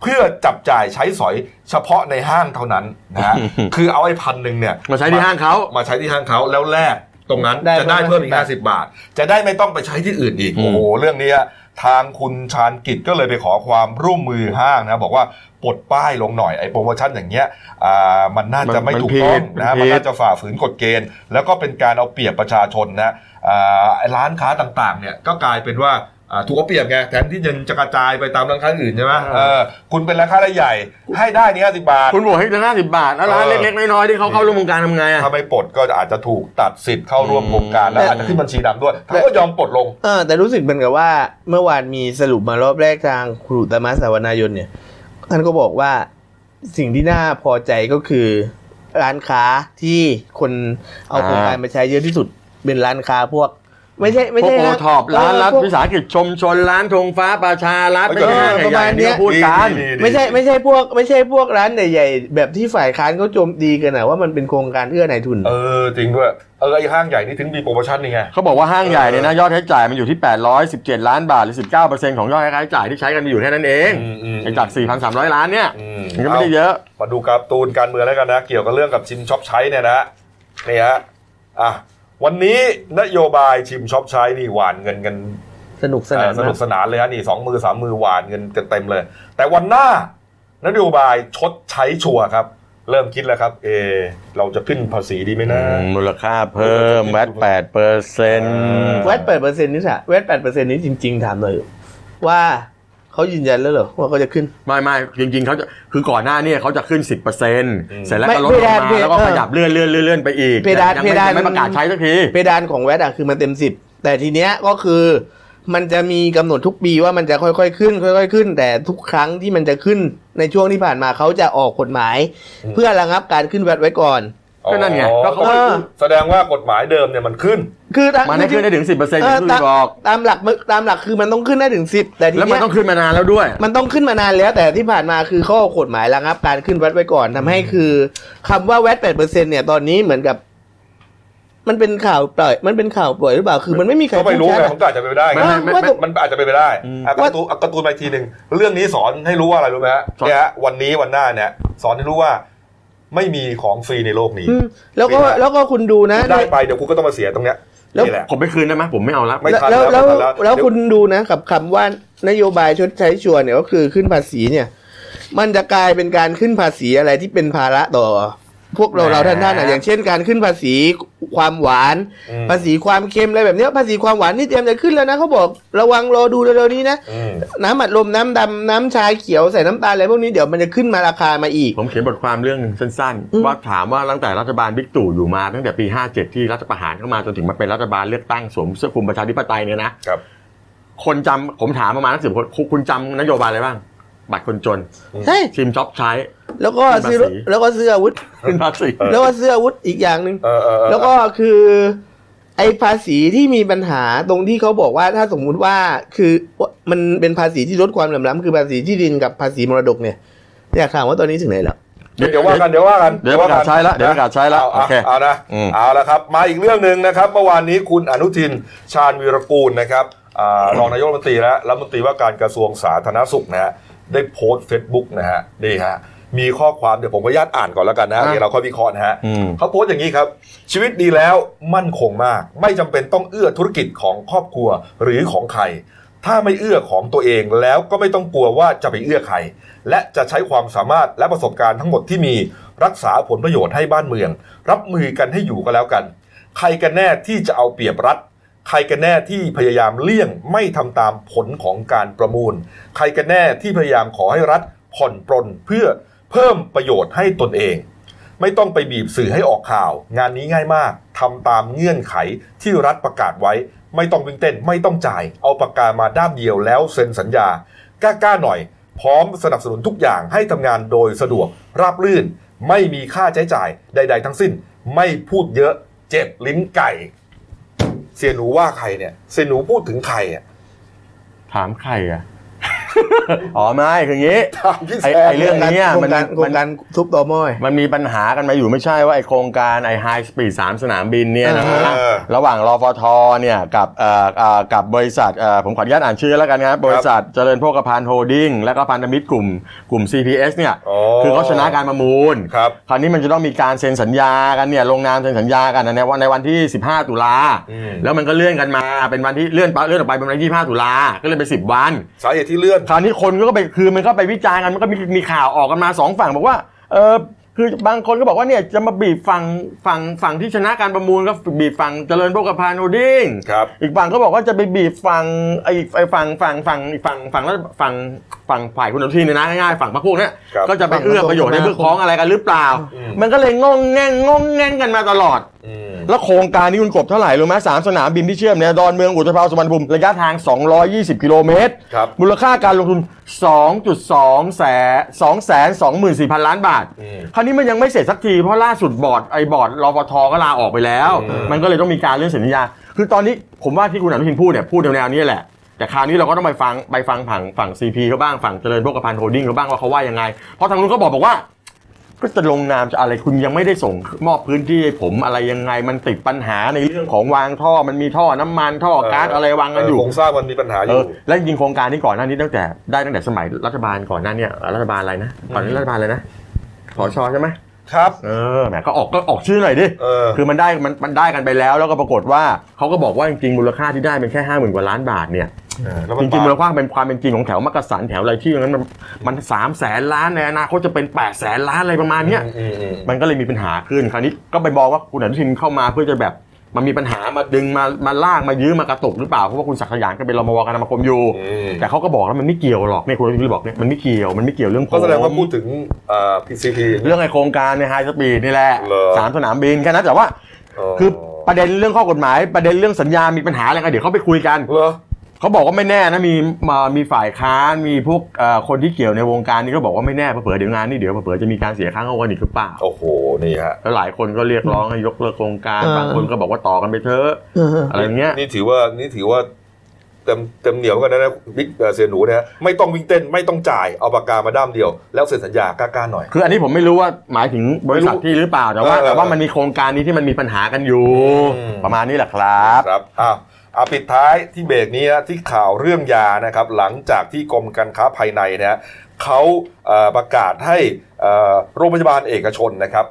Speaker 1: เพื่อจับจ่ายใช้สอยเฉพาะในห้างเท่านั้นนะฮะ คือเอาไอ้พันหนึ่งเนี่ย
Speaker 2: มาใช้ที่ห้างเขา
Speaker 1: มาใช้ที่ห้างเขาแล้วแลกตรงนั้น
Speaker 3: ได้
Speaker 1: จะได้
Speaker 3: เพิ่
Speaker 1: เพิ่ม
Speaker 3: ม
Speaker 1: อีก
Speaker 3: 50
Speaker 1: 50 บาท จะได้ไม่ต้องไปใช้ที่อื่นอีก
Speaker 2: อืม
Speaker 1: โอ้โห เรื่องเนี้ยทางคุณชาญกิจก็เลยไปขอความร่วมมือห้างนะ บอกว่าปลดป้ายลงหน่อยไอ้โปรโมชั่นอย่างเงี้ยอ่ามันน่าจะไม่ถูกต้องนะมันน่าจะฝ่าฝืนกฎเกณฑ์ แล้วก็เป็นการเอาเปรียบประชาชนนะอ่าไอ้ร้านค้าต่างๆเนี่ยก็กลายเป็นว่าอ่า ถูกเอาเปรียบไงแทนที่จะจะกระจายไปตามร้านค้าอื่นใช่ไหมเออคุณเป็นร้านค้ารายใหญ่ ให้ได้นี่ห้าสิบบาท
Speaker 2: คุณบอกให้ได้ห้าสิบบาท แล้วร้าน
Speaker 1: เออ
Speaker 2: เล็กๆน้อยๆที่เขาเข้าร่วมโครงการทำไงอะ
Speaker 1: ถ้าไม่ปลดก็อาจจะถูกตัดสิทธิ์เข้าร่วมโครงการแล้ว
Speaker 3: แต่
Speaker 1: อาจจะขึ้นบัญชีดำด้วยเขาก็ยอมปลดลง
Speaker 3: เออแต่รู้สึกเหมือนกับว่าเมื่อวานมีสรุปมารอบแรกทางครูตมัสสาวนายนเนี่ยท่านก็บอกว่าสิ่งที่น่าพอใจก็คือ ร้านค้าที่คนเอาโครงการมาใช้เยอะที่สุดเป็นร้านค้าพวก ไม่ใช่ไม่
Speaker 2: พวก
Speaker 3: ใช่
Speaker 2: โอ
Speaker 3: นะ
Speaker 2: ท็อปร้านรัฐ
Speaker 3: เออพวก
Speaker 2: วิสาหกิจชุมชนร้านธงฟ้าประชารัฐ
Speaker 1: เออ
Speaker 2: ไม่ใช่ห้าง
Speaker 3: ประ
Speaker 2: ให
Speaker 3: มา
Speaker 2: ญ่
Speaker 3: ณ
Speaker 2: ๆ
Speaker 3: เนี้
Speaker 2: ที่
Speaker 3: ย
Speaker 2: เขาพูดกัน
Speaker 1: ดีๆ
Speaker 3: ไม่ใช่ไม่ใช่พวกไม่ใช่พวกร้านใหญ่ๆแบบที่ฝ่ายค้านเขาโจมตีกันนะว่ามันเป็นโครงการเอื้อนายทุน
Speaker 1: เออจริงด้วยเออไอห้างใหญ่นี่ถึงมีโปรโมชั่นนี่ไง
Speaker 2: เขาบอกว่าห้างใหญ่เนี่ยนะยอดใช้จ่ายมันอยู่ที่ 817 ล้านบาท หรือ 19%ของยอดใช้จ่ายที่ใช้กันอยู่แค่นั้นเอง
Speaker 1: อืมอืม
Speaker 2: ไอ้จาก 4,300 ล้านเนี่ย
Speaker 1: อืม
Speaker 2: มันก็ไม่ได้เยอะ
Speaker 1: มาดูการ์ตูนการเมืองแล้วกันนะ เกี่ยวกับเรื่องกับชิมช็อปใช้เนี่ยนะนี่ฮะอะ วันนี้นโยบายชิมช็อปใช้นี่หว่านเงินกัน
Speaker 3: สนุกสนาน
Speaker 1: เออสนุก
Speaker 3: มาก
Speaker 1: สนานเลยฮะนี่สองมือสามมือหว่านเงินกันเต็มเลย แต่วันหน้านโยบายชดใช้ชัวร์ครับ เริ่มคิดแล้วครับเออเราจะขึ้นภาษีดีไหมนะ
Speaker 2: มูลค่าเพิ่มแวด8เปอร์เซ็นต์
Speaker 3: แวดแปดเปอร์เซ็นต์นี่สะ VAT แปดเปอร์เซ็นต์นี้จริง ๆ ถามหน่อยว่า เขายืนยันแล้วเหรอว่าเขาจะขึ้น
Speaker 2: ไม่ไม่จริงๆเขาจะคือก่อนหน้าเนี่ยเขาจะขึ้น 10%เสร็จแล้ว
Speaker 3: ไม่
Speaker 2: ก็ลดลง
Speaker 3: เพดาน
Speaker 2: มาแล้วก็
Speaker 3: เพดานข
Speaker 2: ยับเลื่อนเลื่อนเลื่อนเลื่อนไปอีก
Speaker 3: เพดาน
Speaker 2: ยังไม่
Speaker 3: เพดาน
Speaker 2: ยังไม่ประกาศใช้สักที
Speaker 3: เพดานของแวดอะคือมันเต็มสิบแต่ทีเนี้ยก็คือมันจะมีกำหนดทุกปีว่ามันจะค่อยๆขึ้น ค่อย ๆ ขึ้น แต่ทุกครั้งที่มันจะขึ้นในช่วงที่ผ่านมาเขาจะออกกฎหมาย
Speaker 1: อืม
Speaker 3: เพื่อระงับการขึ้นแวดไว้ก่อน
Speaker 2: ก็นั่นไงก็เขา
Speaker 3: เออ
Speaker 1: แสดงว่ากฎหมายเดิมเนี่ยมันขึ้น
Speaker 3: คือตา
Speaker 2: มันให้ขึ้นได้ถึง10%อย่างที่คุณบอก
Speaker 3: ตามหลักตามหลักคือมันต้องขึ้นได้ถึงสิบแต่ที
Speaker 2: แล้วมัน
Speaker 3: เนี้ย
Speaker 2: ต้องขึ้นมานานแล้วด้วย
Speaker 3: มันต้องขึ้นมานานแล้วแต่ที่ผ่านมาคือเขาออกกฎหมายระงับ การขึ้นแวดไว้ก่อนทำให้คือคำว่าแวดแปดเปอร์เซ็นเนี่ยตอนนี้เหมือนกับ มันเป็นข่าวปล่อย มันเป็นข่าวปล่อยหรือเปล่าคือมันไม่มีใคร
Speaker 1: ก็ไม่รู้
Speaker 3: พูด
Speaker 1: ไง
Speaker 3: ชัดอะ
Speaker 1: มันก็อาจจะเป็นไปได้ไง
Speaker 2: ไม่
Speaker 3: ว่า
Speaker 1: มันอาจจะเป็นไปได้
Speaker 2: อืม
Speaker 1: อะการ์ตูนอะการ์ตูนมาอีกทีหนึ่งเรื่องนี้สอนให้รู้ว่าอะไรรู้ไหมฮะ
Speaker 2: สอน
Speaker 1: เนี่ยฮะวันนี้วันหน้าเนี่ย สอนให้รู้ว่า ไม่มีของฟรีในโลกนี้
Speaker 3: อืมแล้วก็
Speaker 1: ไม่ได้
Speaker 3: แล้วก็คุณดูนะ
Speaker 1: ได้ไปเดี๋ยวคุณก็ต้องมาเสียตรงเนี้ย
Speaker 3: แล้ว
Speaker 1: นี่แหละ
Speaker 2: ผมไปคืนได้ไหมผมไม่เอาละ
Speaker 1: ไม่
Speaker 3: แล้ว
Speaker 1: ทัน
Speaker 3: แล้ว
Speaker 1: แล้
Speaker 3: แล้วว
Speaker 1: ไม่ทันแล้ว
Speaker 3: แล้ว
Speaker 1: เดี๋ยว
Speaker 3: คุณดูนะกับคำว่านโยบายชดใช้ชัวร์เนี่ยก็คือขึ้นภาษีเนี่ย มันจะกลายเป็นการขึ้นภาษีอะไรที่เป็นภาระต่อ พวกเราเราท่านท่านๆอะอย่างเช่นการขึ้นภาษีความหวาน
Speaker 1: อืม
Speaker 3: ภาษีความเค็มอะไรแบบเนี้ยภาษีความหวานนี่เตรียมจะขึ้นแล้วนะเขาบอกระวังรอดูเร็วๆนี้นะ
Speaker 1: อืม
Speaker 3: น้ำอัดลมน้ำดำน้ำชาเขียวใส่น้ำตาลอะไรพวกนี้เดี๋ยวมันจะขึ้นมาราคามาอีก
Speaker 2: ผมเขียนบทความเรื่องหนึ่งสั้น
Speaker 3: อืม
Speaker 2: ๆว่าถามว่าตั้งแต่รัฐบาลบิ๊กตู่อยู่มาตั้งแต่ปี 57 ที่รัฐประหารเข้ามาจนถึงมาเป็นรัฐบาลเลือกตั้งสวมเสื้อคลุมประชาธิปไตยเนี่ยนะครับคนจำผมถามประมาณนักสิบคนคุณคุณจำนโยบายอะไรบ้าง บัตรคนจน
Speaker 3: ใช่
Speaker 2: ชิมช็อปใช้
Speaker 3: แล้วก็ซื้อ
Speaker 2: ขึ้นภาษี
Speaker 3: แล้วก็ซื้ออาวุธ
Speaker 2: ขึ้นภาษี
Speaker 1: เออ
Speaker 3: แล้วก็ซื้ออาวุธอีกอย่างหนึ่ง
Speaker 1: เออเออเออ
Speaker 3: แล้วก็คือ ไอ้ภาษีที่มีปัญหาตรงที่เขาบอกว่าถ้าสมมุติว่าคือมันเป็นภาษีที่ลดความเหลื่อมล้ำคือภาษีที่ดินกับภาษีมรดกเนี่ยอยากถามว่าตอนนี้ถึงไหนแล้ว
Speaker 1: เดี๋ยวเดี๋ยวว่ากันเดี๋ยวว่ากัน
Speaker 2: เดี๋ยวประกาศใช้ละเดี๋ยวประกาศใช้ละ
Speaker 1: เอา
Speaker 2: โอเค
Speaker 1: เอาเอานะ
Speaker 2: อืม
Speaker 1: เอาละครับ มาอีกเรื่องหนึ่งนะครับ เมื่อวานนี้คุณอนุทินชาญวีรกูลนะครับอ่ารองนายกรัฐมนตรีและรัฐมนตรีว่าการกระทรวงสาธารณสุขนะฮะ ได้โพสต์เฟซบุ๊กนะฮะนี่ฮะมีข้อความเดี๋ยวผมขออนุญาตอ่านก่อนแล้วกันนะฮะ
Speaker 2: อะ
Speaker 1: เดี๋ยวเราค่อยวิเคราะห์นะฮะ
Speaker 2: อืม
Speaker 1: เขาโพสต์อย่างนี้ครับ ชีวิตดีแล้วมั่นคงมาก ไม่จำเป็นต้องเอื้อธุรกิจของครอบครัวหรือของใคร ถ้าไม่เอื้อของตัวเองแล้วก็ไม่ต้องกลัวว่าจะไปเอื้อใคร และจะใช้ความสามารถและประสบการณ์ทั้งหมดที่มีรักษาผลประโยชน์ให้บ้านเมือง รับมือกันให้อยู่ก็แล้วกัน ใครกันแน่ที่จะเอาเปรียบรัฐ ใครกันแน่ที่พยายามเลี่ยงไม่ทำตามผลของการประมูล ใครกันแน่ที่พยายามขอให้รัฐผ่อนปรนเพื่อเพิ่มประโยชน์ให้ตนเอง ไม่ต้องไปบีบสื่อให้ออกข่าว งานนี้ง่ายมากทำตามเงื่อนไขที่รัฐประกาศไว้ ไม่ต้องวิ่งเต้นไม่ต้องจ่าย เอาปากกามาด้ามเดียวแล้วเซ็นสัญญากล้าๆหน่อย พร้อมสนับสนุนทุกอย่างให้ทำงานโดยสะดวกราบรื่น ไม่มีค่าใช้จ่ายใด ๆ ทั้งสิ้น ไม่พูดเยอะ เจ็บลิ้นไก่ เสี่ยหนูว่าใครเนี่ย เสี่ยหนูพูดถึงใครอะ
Speaker 2: ถามใครอะ อ๋อไม่คืออย่างงี้
Speaker 1: ถามพี่แซ
Speaker 2: ไอ้
Speaker 1: ม
Speaker 2: ไอ้เรื่องนี้ะ
Speaker 3: โครง
Speaker 2: มัน
Speaker 3: การ
Speaker 2: มัน
Speaker 3: โครงการทุบตอม่อ
Speaker 2: มันมีปัญหากันมาอยู่ไม่ใช่ว่าไอโครงการไอ high speed สามสนามบินเนี่ยนะฮะ
Speaker 1: เออ
Speaker 2: ระหว่างรฟทเนี่ยกับเอ่อเอ่อกับบริษัทเอ่อผมขออนุญาตอ่านชื่อแล้วกันนะครับบริษัทเจริญโภคภัณฑ์โฮลดิ้งและก็พันธมิตรกลุ่มกลุ่ม CPS เนี่ย
Speaker 1: อ๋อ
Speaker 2: คือเขาชนะการประมูล
Speaker 1: ครับ
Speaker 2: คราวนี้มันจะต้องมีการเซ็นสัญญากันเนี่ยลงนามเซ็นสัญญากันในวันในวันที่ 15 ตุลา
Speaker 1: อืม
Speaker 2: แล้วมันก็เลื่อนกันมาเป็นวันที่เลื่อนไปเลื่อนออกไปเป็นวันที่25ตุลาก็เลยเป็น10 วัน
Speaker 1: สาเหตุที่เลื่อน
Speaker 2: คราวนี้คนก็ไปคือมันก็ไปวิจารณ์กันมันก็มีมีข่าวออกกันมาสองฝั่งบอกว่าเออคือบางคนก็บอกว่าเนี่ยจะมาบีบฝั่งฝั่งฝั่งที่ชนะการประมูลก็บีบฝั่งเจริญโภคภัณฑ์โฮลดิ้ง
Speaker 1: ครับ
Speaker 2: อีกฝั่งก็บอกว่าจะไปบีบฝั่งไอ้ไอ้ฝั่งฝั่งฝั่งอีกฝั่งฝั่งแล้วฝั่ง ฝั่งฝ่ายคุณอนุทินเนี่ยนะง่ายๆฝั่งพรรคพวกเนี้ย
Speaker 1: ครับ
Speaker 2: ก็จะไปเอื้อประโยชน์ในเพื่อพ้องอะไรกันหรือเปล่า
Speaker 1: อืม
Speaker 2: มันก็เลยงงแงงงงแงงกันมาตลอด
Speaker 1: อืม
Speaker 2: แล้วโครงการนี้คุณกบเท่าไหร่รู้ไหมสามสนามบินที่เชื่อมเนี่ยดอนเมืองอุตภาวสุวรรณภูมิระยะทาง 220 กิโลเมตร
Speaker 1: ครับ
Speaker 2: มูลค่าการลงทุน 2.2แสน2แสน24,000 ล้านบาท
Speaker 1: อืม
Speaker 2: คราวนี้มันยังไม่เสร็จสักที เพราะล่าสุดบอร์ดไอ้บอร์ดรปทก็ลาออกไปแล้ว
Speaker 1: อืม
Speaker 2: มันก็เลยต้องมีการเลื่อนสัญญา คือตอนนี้ผมว่าที่คุณอนุทินพูดเนี่ยพูดแนวๆนี้แหละ แต่คราวนี้เราก็ต้องไปฟังไปฟังฝั่งฝั่งซีพีเขาบ้างฝั่งเจริญโภคภัณฑ์โฮลดิ้งเขาบ้างว่าเขาว่ายังไง เพราะทางนู้นก็บอกบอกว่า ก็จะลงนามจะอะไรคุณยังไม่ได้ส่งมอบพื้นที่ให้ผมอะไรยังไงมันติดปัญหาในเรื่องของวางท่อมันมีท่อน้ำมันท่อก๊าซอะไรวางกันอยู่
Speaker 1: โครงสร้างมันมีปัญหาอ
Speaker 2: เอยู่อและจริงๆโครงการนี้ก่อนหน้านี้ตั้งแต่ได้ตั้งแต่สมัยรัฐบาลก่อนหน้าเนี่ยรัฐบาลอะไรนะก่อนนี้รัฐบาลอะไรนะคสชใช่ไหม
Speaker 1: ครับ
Speaker 2: เออแหมก็ออกก็ออกชื่อหน่อยดิ
Speaker 1: เออ
Speaker 2: คือมันได้มันมันได้กันไปแล้วแล้วก็ปรากฏว่าเขาก็บอกว่าจริงๆมูลค่าที่ได้เป็นแค่ห้าหมื่นกว่าล้านบาทเนี่ย
Speaker 1: แล้ว
Speaker 2: จ
Speaker 1: มัน
Speaker 2: ริงๆมูล
Speaker 1: บาป
Speaker 2: ค่าเป็นความเป็นจริงของแถวมักกะสันแถวอะไรที่อย่างนั้นมันมันสามแสนล้านในอนาคตจะเป็นแปดแสนล้านอะไรประมาณเนี้ย
Speaker 1: อืมอืม
Speaker 2: มันก็เลยมีปัญหาขึ้นคราวนี้ก็ไปบอกว่าคุณอนุทินเข้ามาเพื่อจะแบบมันมีปัญหามาดึงมามาลากมายื้อมากระตุกหรือเปล่าเพราะว่าคุณศักดิ์สยามก็เป็นรมวการนาคมอยู่
Speaker 1: อืม
Speaker 2: แต่เขาก็บอกแล้วมันไม่เกี่ยวหรอกเนี่ยคุณอนุทินบอกเนี่ยมันไม่เกี่ยวมันไม่เกี่ยวเรื่องผม
Speaker 1: ก็แสดงว่าพูดถึงเอ่อ PCT
Speaker 2: เรื่องไอโครงการใน high speed นี่แหละ
Speaker 1: เหรอ
Speaker 2: สามสนามบินแค่นั้นแต่ว่า คือประเด็นเรื่องข้อกฎหมาย ประเด็นเรื่องสัญญามีปัญหาอะไรกันเดี๋ยวเขาไปคุยกัน
Speaker 1: เหรอ
Speaker 2: เขาบอกว่าไม่แน่นะมีมามีฝ่ายค้านมีพวกเอ่อคนที่เกี่ยวในวงการนี้ก็บอกว่าไม่แน่เผื่อๆเดี๋ยวงานนี้เดี๋ยวเผื่อๆจะมีการเสียค่าโง่กันอีกหรือเปล่า
Speaker 1: โอ้โห นี่ฮะ
Speaker 2: แล้วหลายคนก็เรียกร้องให้ยกเลิกโครงการ
Speaker 3: เออ
Speaker 2: บางคนก็บอกว่าต่อกันไปเถอะอะไรอย่างเงี้ย
Speaker 1: นี่ถือว่านี่ถือว่าเต็มเต็มเหนี่ยวกันนะนะบิ๊กเอ่อเสี่ยหนูนะฮะไม่ต้องวิ่งเต้นไม่ต้องจ่ายเอาปากกามาด้ามเดียว แล้วเซ็นสัญญากล้าๆหน่อย
Speaker 2: คืออันนี้ผมไม่รู้ว่าหมายถึงบริษัท
Speaker 1: ไม่รู้
Speaker 2: ที่หรือเปล่าแต่ว่า
Speaker 1: เออ
Speaker 2: แต่ว่ามันมีโครงการนี้ที่มันมีปัญหากันอยู่
Speaker 1: อืม
Speaker 2: ประมาณนี้แหละครับ
Speaker 1: ครับอ้าวเอาปิดท้ายที่เบรกนี้นะที่ข่าวเรื่องยานะครับ หลังจากที่กรมการค้าภายในนะฮะเขาประกาศให้โรงพยาบาลเอกชนนะครับ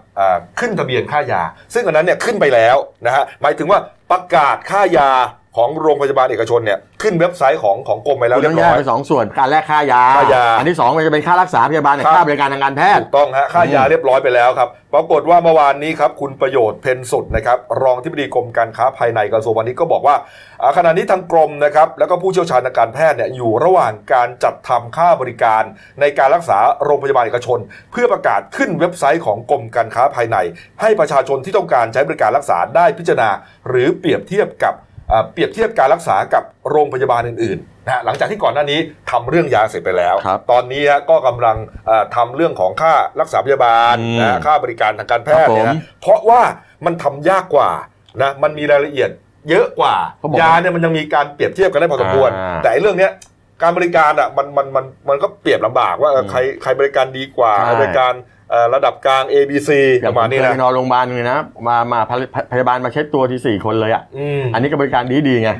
Speaker 1: ขึ้นทะเบียนค่ายา ซึ่งอันนั้นเนี่ยขึ้นไปแล้วนะฮะหมายถึงว่าประกาศค่ายา ของโรงพยาบาลเอกชนเนี่ยขึ้นเว็บไซต์ของของกรมไปแล้ว
Speaker 2: คุณ
Speaker 1: เรีย
Speaker 2: ต้อบงแย
Speaker 1: ร้
Speaker 2: ก
Speaker 1: อย
Speaker 2: เป็นสองส่วนการแลกค่ายา
Speaker 1: ค่ายา
Speaker 2: อันที่สองมันจะเป็นค่ารักษาพยาบาลกับ
Speaker 1: ครับ
Speaker 2: ค่าบริการทางการแพทย์
Speaker 1: ถูกต้องฮะค่ายาเรียบร้อยไปแล้วครับปรากฏว่าเมื่อวานนี้ครับคุณประโยชน์เพนสุดนะครับรองที่ปดีกรมการค้าภายในกระทรวงพาณิชย์ก็บอกว่าอ่าขณะนี้ทางกรมนะครับแล้วก็ผู้เชี่ยวชาญทางการแพทย์เนี่ยอยู่ระหว่างการจัดทำค่าบริการ ในการรักษาโรงพยาบาลเอกชน เพื่อประกาศขึ้นเว็บไซต์ของกรมการค้าภายใน ให้ประชาชนที่ต้องการใช้บริการรักษาได้พิจารณา หรือเปรียบเทียบกับอ่า เปรียบเทียบการรักษากับโรงพยาบาลอื่นๆนะฮะหลังจากที่ก่อนหน้านี้ทำเรื่องยาเสร็จไปแล้ว
Speaker 2: ครับ
Speaker 1: ตอนนี้ฮะก็กำลังเอ่อทำเรื่องของค่ารักษาพยาบาล
Speaker 2: อืม
Speaker 1: นะฮะค่าบริการทางการแพทย์
Speaker 2: ครับผม
Speaker 1: เนี่ยนะเพราะว่ามันทำยากกว่านะมันมีรายละเอียดเยอะกว่า
Speaker 2: เขาบอก
Speaker 1: ยาเนี่ยมันยังมีการเปรียบเทียบกันได้พอสมควร
Speaker 2: อ่า
Speaker 1: แต่ไอ้เรื่องเนี้ยการบริการอะมันมันมันมันก็เปรียบลำบากว่าเออ
Speaker 2: อืม
Speaker 1: ใครใครบริการดีกว่า
Speaker 2: ใช่
Speaker 1: บริการเอ่อ ระดับกลาง A B C
Speaker 2: อ
Speaker 1: ป
Speaker 2: ย่าง
Speaker 1: ระ
Speaker 2: ผม
Speaker 1: มาณนี้
Speaker 2: เคย
Speaker 1: นะ
Speaker 2: ไปนอนโรงพยาบาลเลยนะมามาพยพยาบาลมาเช็ดตัวทีสี่คนเลยอะ
Speaker 1: อืม
Speaker 2: อันนี้ก็บริการดีดีๆไง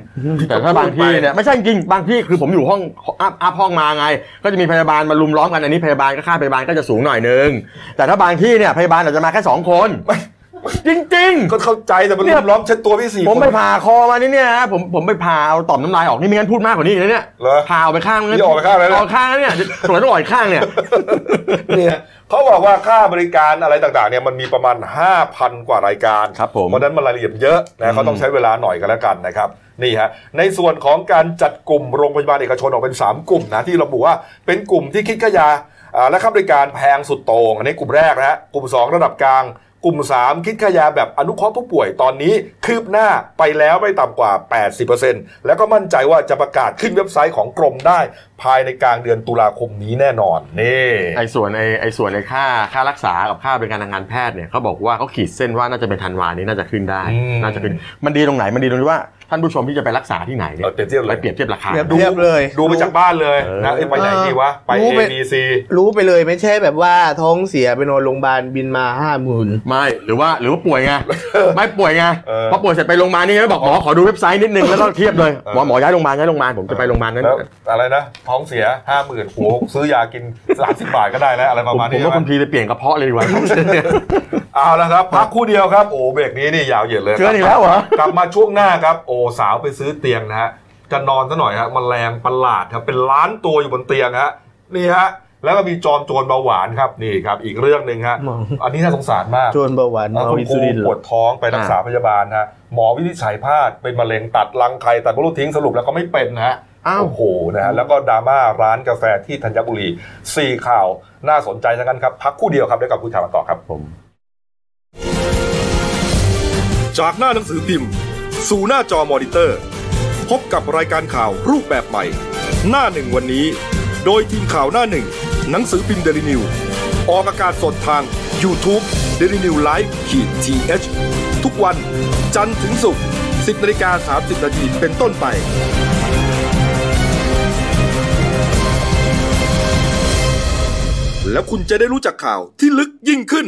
Speaker 2: แต่ถ้าบางที่เนี่ยไม่ใช่จริงบางที่คือผมอยู่ห้องอัพอัพห้องมาไง ก็จะมีพยาบาลมารุมล้อมกันอันนี้พยาบาลก็ค่าพยาบาลก็จะสูงหน่อยนึงแต่ถ้าบางที่เนี่ยพยาบาลอาจจะมาแค่สองคน จริง ๆ
Speaker 1: ก็เข้าใจแต่มัน
Speaker 2: เนี่ย
Speaker 1: รุมล้อมเช็ดตัวพี่สี่
Speaker 2: ผม
Speaker 1: คน
Speaker 2: ไปผ่าคอมานี่เนี่ยฮะผมผมไปผ่าเอาต่อมน้ำลายออกนี่ไม่งั้นพูดมากกว่านี้อีกนะเนี่ย
Speaker 1: เหรอ
Speaker 2: ผ่าออกไปข้างนึง
Speaker 1: นี่ออกไปข้างเลยนะ
Speaker 2: ออกข้างแล้วเนี่ยส่วนต้องออกอีกข้างเนี่ย
Speaker 1: เนี่ยเขาบอกว่าค่าบริการอะไรต่างๆเนี่ยมันมีประมาณ 5,000 กว่ารายการ
Speaker 2: ครับผม
Speaker 1: เพราะฉะนั้นมันรายละเอียดเยอะนะเขาต้องใช้เวลาหน่อยกันแล้วกันนะครับนี่ฮะในส่วนของการจัดกลุ่มโรงพยาบาลเอกชนออกเป็น 3 กลุ่มนะที่ระบุว่าเป็นกลุ่มที่คิดค่ายาอ่าและค่าบริการแพงสุดโต่งอันนี้กลุ่มแรกนะฮะกลุ่ม 2 ระดับกลาง กลุ่ม 3 คิดค่ายาแบบอนุเคราะห์ผู้ป่วยตอนนี้ คืบหน้าไปแล้วไม่ต่ำกว่า 80%แล้วก็มั่นใจว่าจะประกาศขึ้นเว็บไซต์ของกรมได้ ภายในกลางเดือนตุลาคมนี้แน่นอนนี่
Speaker 2: ไอ้ส่วนไอ้ไอ้ส่วนไอ้ค่าค่ารักษากับค่าบริการทางการแพทย์เนี่ยเขาบอกว่าเขาขีดเส้นว่าน่าจะเป็นธันวานี้น่าจะขึ้นได้
Speaker 1: อืม
Speaker 2: น่าจะขึ้นมันดีตรงไหนมันดีตรงที่ว่า ท่านผู้ชมที่จะไปรักษาที่ไหนเนี่ย
Speaker 1: เราเปรียบเทียบเล
Speaker 2: ไป
Speaker 1: ย
Speaker 2: เปรียบเทียบราคา
Speaker 3: เปรียบ
Speaker 1: ดู
Speaker 3: เทียบเลย
Speaker 1: ดูไปจากบ้านเลย
Speaker 2: เออ
Speaker 1: นะเอ้ยไปไหนดีวะไป
Speaker 3: รู้
Speaker 1: A
Speaker 3: ไป
Speaker 1: B C
Speaker 3: รู้ไปเลยไม่ใช่แบบว่าท้องเสียไปนอนโรงพยาบาลบินมาห้าหมื่น
Speaker 2: ไม่หรือว่าหรือว่าป่วยไงไม่ป่วยไง
Speaker 1: เออ
Speaker 2: พอป่วยเสร็จไปโรงพยาบาลนี่ก็บอกหมอขอดูเว็บไซต์นิดนึงแล้วก็เทียบเลยหมอหมอย้ายโรงพยาบาลย้ายโรงพยาบาลผมจะไปโรงพยาบาลนั้น
Speaker 1: แล้วอะไรนะท้องเสียห้าหมื่นโอ้โหซื้อยากินสามสิบบาทก็ได้แล้วอะไรประ
Speaker 2: ผม
Speaker 1: มาณ
Speaker 2: ผ
Speaker 1: นี้
Speaker 2: ม
Speaker 1: ใช่
Speaker 2: ว่า
Speaker 1: ไหม
Speaker 2: คุณพีไปเปลี่ยนกระเพาะเลยดีกว่า
Speaker 1: เอาละครับพักคู่เดียวครับโอ้เบรกนี้นี่ยาวเหยียดเลย
Speaker 2: เกินอีกแล้วเหรอ
Speaker 1: กลับมาช่วงหน้าครับ โอ้สาวไปซื้อเตียงนะฮะจะนอนซะหน่อยฮะแมลงประหลาดครับเป็นล้านตัวอยู่บนเตียงฮะนี่ฮะแล้วก็มีจอมโจรเบาหวานครับนี่ครับ อีกเรื่องหนึ่งฮะ
Speaker 3: หมอ
Speaker 1: อันนี้น่าสงสารมาก
Speaker 3: โจรเบาหวาน
Speaker 1: อ่า
Speaker 3: มา
Speaker 1: คุณ
Speaker 3: วิ
Speaker 1: ครู
Speaker 3: สุรินทร์เหร
Speaker 1: ป
Speaker 3: อ
Speaker 1: วดท้องไปรักษาพยาบาลฮะหมอวินิจฉัยพลาดเป็นมะเร็งตัดรังไข่ตัดมดลูกทิ้งสรุปแล้วก็ไม่เป็นนะฮะ
Speaker 2: อ้าว
Speaker 1: โอ้โหนะฮะแล้วก็ดราม่าร้านกาแฟที่ธัญบุรีสี่ข่าวน่าสนใจทั้งนั้นครับ พักครู่เดียวครับเดี๋ยวกลับคุยข่าวกันต่อครับ
Speaker 2: ผม
Speaker 1: จากหน้าหนังสือพิมพ์ สู่หน้าจอมอนิเตอร์ พบกับรายการข่าวรูปแบบใหม่ หน้าหนึ่งวันนี้ โดยทีมข่าวหน้าหนึ่ง หนังสือพิมพ์เดลิวิวออกอากาศสดทาง YouTube d e l i n e w l i v e ขีดทีเทุกวันจันทร์ถึงศุกร์10นาฬิกา30นาทีเป็นต้นไป แล้วคุณจะได้รู้จักข่าวที่ลึกยิ่งขึ้น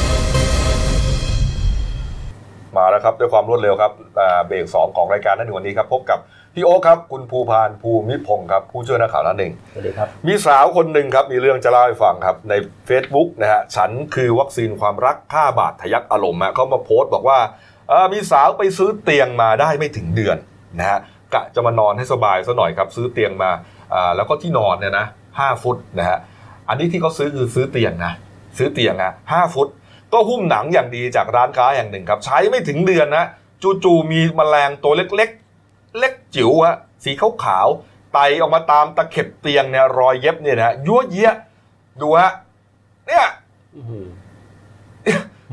Speaker 1: มาแล้วครับ ด้วยความรวดเร็วครับอ่าเบรกสองของรายการนั่นในวันนี้ครับ พบกับพี่โอ๊คครับ คุณภูพานภูมิพงศ์ครับผู้ช่วยนักข่าวนั่นเอง
Speaker 3: สวัสดีครับ
Speaker 1: มีสาวคนหนึ่งครับ มีเรื่องจะเล่าให้ฟังครับ ใน Facebook นะฮะฉันคือวัคซีนความรักฆ่าบาดทะยักอารมณ์ฮะเขามาโพสต์บอกว่าเอ่อมีสาวไปซื้อเตียงมาได้ไม่ถึงเดือนนะฮะกะจะมานอนให้สบายซะหน่อยครับซื้อเตียงมาอ่าแล้วก็ที่นอนเนี่ยนะห้าฟุตนะฮะอันนี้ที่เขาซื้อคือซื้อเตียงนะซื้อเตียงนะห้าฟุต ก็หุ้มหนังอย่างดีจากร้านค้าแห่งหนึ่งครับ ใช้ไม่ถึงเดือนนะจู่ๆมีแมลงตัวเล็กๆ เล็กจิ๋วฮะสีขาวๆไต่ออกมาตามตะเข็บเตียงเนี่ยรอยเย็บเนี่ยนะยั่วเยี้ยดูฮะเนี่ย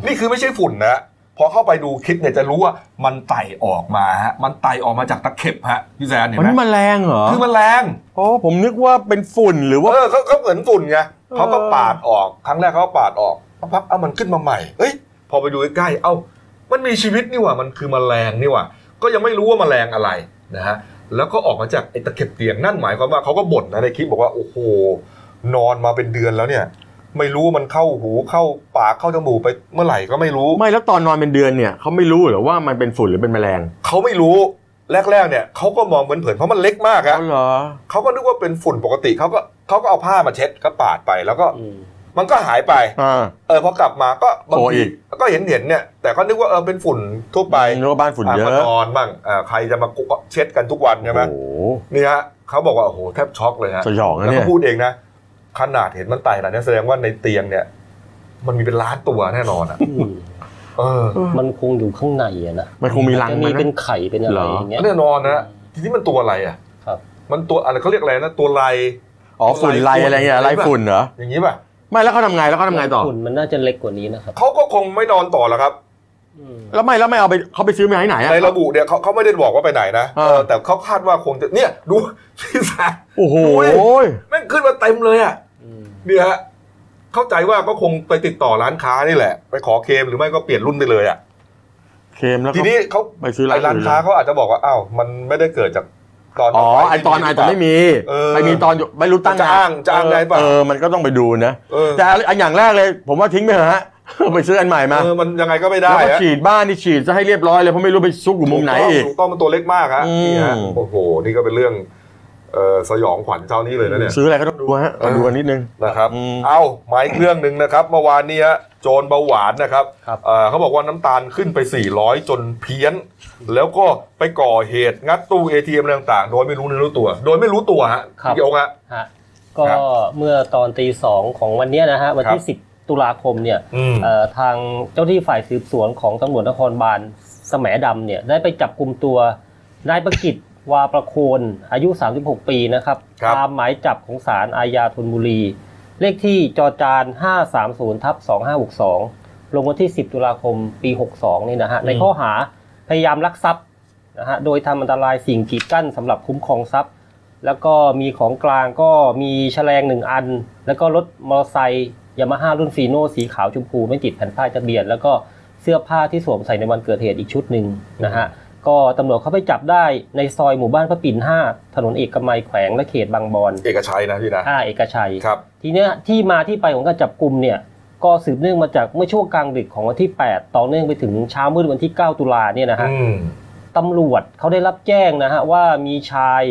Speaker 1: นี่คือไม่ใช่ฝุ่นนะพอเข้าไปดูคลิปเนี่ยจะรู้ว่ามันไต่ออกมาฮะมันไต่ออกมาจากตะเข็บฮะพี่แซนเห็น
Speaker 2: มัน
Speaker 1: ไหม
Speaker 2: นี่แมลงเหรอ
Speaker 1: คือแมลง
Speaker 2: โอ้ผมนึกว่าเป็นฝุ่นหรือว่า
Speaker 1: เออเขาเขาเหมือนฝุ่นไงเขาก็
Speaker 2: เออ
Speaker 1: ปาดออกครั้งแรกเขาก็ปาดออกสัก พักเอามันขึ้นมาใหม่ เอ้ย พอไปดูใกล้ๆ เอ้า มันมีชีวิตนี่หว่า มันคือแมลงนี่หว่า ก็ยังไม่รู้ว่าแมลงอะไรนะฮะ แล้วก็ออกมาจากไอ้ตะเข็บเตียงนั่นหมายความว่าเขาก็บ่นนะในคลิปบอกว่า โอ้โห นอนมาเป็นเดือนแล้วเนี่ย ไม่รู้มันเข้าหูเข้าปากเข้าจมูกไปเมื่อไหร่ก็ไม่รู้
Speaker 2: ไม่แล้วตอนนอนเป็นเดือนเนี่ยเขาไม่รู้เหรอว่ามันเป็นฝุ่นหรือเป็นแมลง
Speaker 1: เขาไม่รู้แรกๆเนี่ยเขาก็มองเหมือนเผินๆเพราะมันเล็กมากอะ
Speaker 2: อ๋อเหรอ
Speaker 1: เขาก็นึกว่าเป็นฝุ่นปกติเขาก็เขาก็เอาผ้ามาเช็ดก็ปาดไปแล้วก็
Speaker 4: อื ม
Speaker 1: มันก็หายไป
Speaker 2: อ่า
Speaker 1: เออพอกลับมาก็บาง
Speaker 2: โผล่อี
Speaker 1: ที
Speaker 2: ก
Speaker 1: ก็เห็นเห็นๆเนี่ย แต่ก็นึกว่าเออเป็นฝุ่นทั่วไป
Speaker 2: นึกว่าบ้านฝุ่นเย
Speaker 1: มา
Speaker 2: อะ
Speaker 1: นอนบ้างอ่าใครจะมาเช็ดกันทุกวันใช่ไหม
Speaker 2: โอ้โห
Speaker 1: นี่ฮะเขาบอกว่าโอ้โหแทบช็อกเลยฮะ
Speaker 2: สยองนะ
Speaker 1: แล้ว
Speaker 2: เนี่
Speaker 1: ก็
Speaker 2: ย
Speaker 1: พูดเองนะ ขนาดเห็นมันไต่ขนาดนี้แสดงว่าในเตียงเนี่ย มันมีเป็นล้านตัวแน่นอนอะ
Speaker 4: อืม
Speaker 1: เออ
Speaker 4: มันคงอยู่ข้างในอะนะ
Speaker 2: มันคงมีรัง
Speaker 4: จะ
Speaker 2: มั
Speaker 4: มี
Speaker 2: น
Speaker 4: เป็น
Speaker 2: นะ
Speaker 4: ไข่เป็นอะไร
Speaker 2: เหรอ
Speaker 4: อย่างเงี้ย
Speaker 1: แน่นอนนะทีนี้มันตัวอะไรอะ
Speaker 4: ครับ
Speaker 1: มันตัวอะไรเขาเรียกอะไรนะตัวไร
Speaker 2: อ๋อฝุ่นไรอะไรเงี้ยไรฝุ่นเหรอ
Speaker 1: อย่างนี้ป่ะ
Speaker 2: ไม่แล้วเขาทำไงแล้วเขาทำไงต่อ
Speaker 4: ฝุ่นมันน่าจะเล็กกว่านี้นะครับ
Speaker 1: เขาก็คงไม่นอนต่อแล้วครับ
Speaker 4: อืม
Speaker 2: แล้วไม่แล้วไม่เอาไปเขาไปซื้อมาที่ไหนอะ
Speaker 1: ในระบุเนี่ยเขาเขาไม่ได้บอกว่าไปไหนนะ
Speaker 2: อ่า
Speaker 1: เออแต่เขาคาดว่าคงจะเนี่ยดูที่สา
Speaker 2: โอ้โห
Speaker 1: แม่งขึ้นมาเต็มเลยอะ
Speaker 4: อืม
Speaker 1: เนี่ยฮะเข้าใจว่าก็คงไปติดต่อร้านค้านี่แหละ ไปขอเคลมหรือไม่ก็เปลี่ยนรุ่นไปเลยอะ
Speaker 2: เค็มแล้ว
Speaker 1: ที
Speaker 2: ก็
Speaker 1: นี้เขา
Speaker 2: ไปซื้อร้าน
Speaker 1: ไอ้ร้าน
Speaker 2: อื่น
Speaker 1: ค้าเขาอาจจะบอกว่าอ้าวมันไม่ได้เกิดจาก ตอน
Speaker 2: อ๋อ
Speaker 1: เาป
Speaker 2: ไอตอนอาจจะไม่มี
Speaker 1: เออ
Speaker 2: ไปมีตอนอยู่ไม่รู้ตั้ง
Speaker 1: จะอ้างจะอ้างได้เปล่า
Speaker 2: เออมันก็ต้องไปดูนะ
Speaker 1: เออ
Speaker 2: แต่อันอย่างแรกเลย ผมว่าทิ้งไปเถอะฮะไปซื้ออันใหม่มา
Speaker 1: เออมันยังไงก็ไม่ได้
Speaker 2: แล้วก็
Speaker 1: ฮะ
Speaker 2: ฉีดบ้านนี่ฉีดจะให้เรียบร้อยเลยเพราะไม่รู้ไปซุกอยู่มุมไหนอีก
Speaker 1: ถูกต้องมันตัวเล็กมากฮะ
Speaker 2: อืม
Speaker 1: นี่ฮะโอ้โหนี่ก็เป็นเรื่องเอ่อ สยองขวัญเช้านี้เลยนะเนี่ย
Speaker 2: ซื้ออะไรก็ต้องดูฮะต้องดูกันนิดนึง
Speaker 1: นะครับ
Speaker 2: อืม
Speaker 1: เอาหมายเครื่องหนึ่งนะครับเมื่อวานนี้ฮะโจรเบาหวานนะครับ
Speaker 4: ครับ
Speaker 1: เอ่อเขาบอกว่าน้ำตาลขึ้นไป 400 จนเพี้ยน แล้วก็ไปก่อเหตุงัดตู้ ATM อะไรต่างๆ โดยไม่รู้เนื้อรู้ตัว โดยไม่รู้ตัวฮะ
Speaker 4: ครับ
Speaker 1: พี่โอ๊คฮะ
Speaker 4: ฮะก็
Speaker 1: ครับ
Speaker 4: เมื่อตอนตีสองของวันเนี้ยนะฮะวันที่ 10 ตุลาคมเนี่ย
Speaker 1: อืม
Speaker 4: เอ่อทางเจ้าที่ฝ่ายสืบสวนของตำรวจนครบาลแสมดำเนี่ยได้ไปจับกลุ่มตัวนายประกิต วาประโคนอายุ 36 ปีนะครับ
Speaker 1: ครับ
Speaker 4: ตามหมายจับของศาลอาญาธนบุรี เลขที่จอจาน 530ทับ2562 ลงวันที่ 10 ตุลาคมปี 62 นี่นะฮะในข้อหาพยายามลักทรัพย์นะฮะโดยทำอันตรายสิ่งกีดกั้นสำหรับคุ้มครองทรัพย์ แล้วก็มีของกลางก็มีแฉลงหนึ่งอัน แล้วก็รถมอเตอร์ไซค์ยามาฮ่ารุ่นฟีโน่สีขาวชมพูไม่ติดแผ่นป้ายทะเบียน แล้วก็เสื้อผ้าที่สวมใส่ในวันเกิดเหตุอีกชุดหนึ่งนะฮะ ก็ตำรวจเขาไปจับได้ในซอยหมู่บ้านพระปิ่น5ถนนเอกมัยแขวงและเขตบางบอน
Speaker 1: เอกชัยนะพี่นะ
Speaker 4: ท่าเอกชัย
Speaker 1: ครับ
Speaker 4: ทีเนี้ยที่มาที่ไปของการจับกลุ่มเนี่ยก็สืบเนื่องมาจากเมื่อช่วงกลางดึกของวันที่ 8 ต่อเนื่องไปถึงเช้ามืดวันที่ 9 ตุลาเนี่ยนะฮะ
Speaker 1: อืม
Speaker 4: ตำรวจเขาได้รับแจ้งนะฮะว่ามีชาย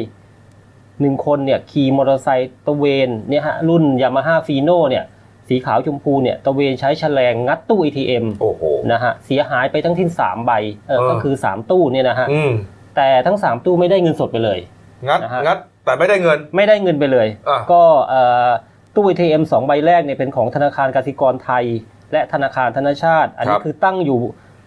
Speaker 4: หนึ่งคนเนี่ยขี่มอเตอร์ไซค์ตระเวนเนี่ยฮะรุ่นยามาฮ่าฟีโน่เนี่ย สีขาวชมพูเนี่ยตระเวนใช้ชะแลงงัดตู้ ATM
Speaker 1: โอ้โห
Speaker 4: นะฮะเสียหายไปทั้งที่สามใบเออ
Speaker 1: เออ
Speaker 4: ก็คือ 3 ตู้เนี่ยนะฮะ
Speaker 1: อืม
Speaker 4: แต่ทั้ง 3 ตู้ไม่ได้เงินสดไปเลย
Speaker 1: งัด
Speaker 4: นะฮะ
Speaker 1: งัดแต่ไม่ได้เงิน
Speaker 4: ไม่ได้เงินไปเลย
Speaker 1: อะ
Speaker 4: ก็เอ่อตู้ ATM สองใบแรกเนี่ยเป็นของธนาคารกสิกรไทย และธนาคารธนชาติ อันนี้คือตั้งอยู่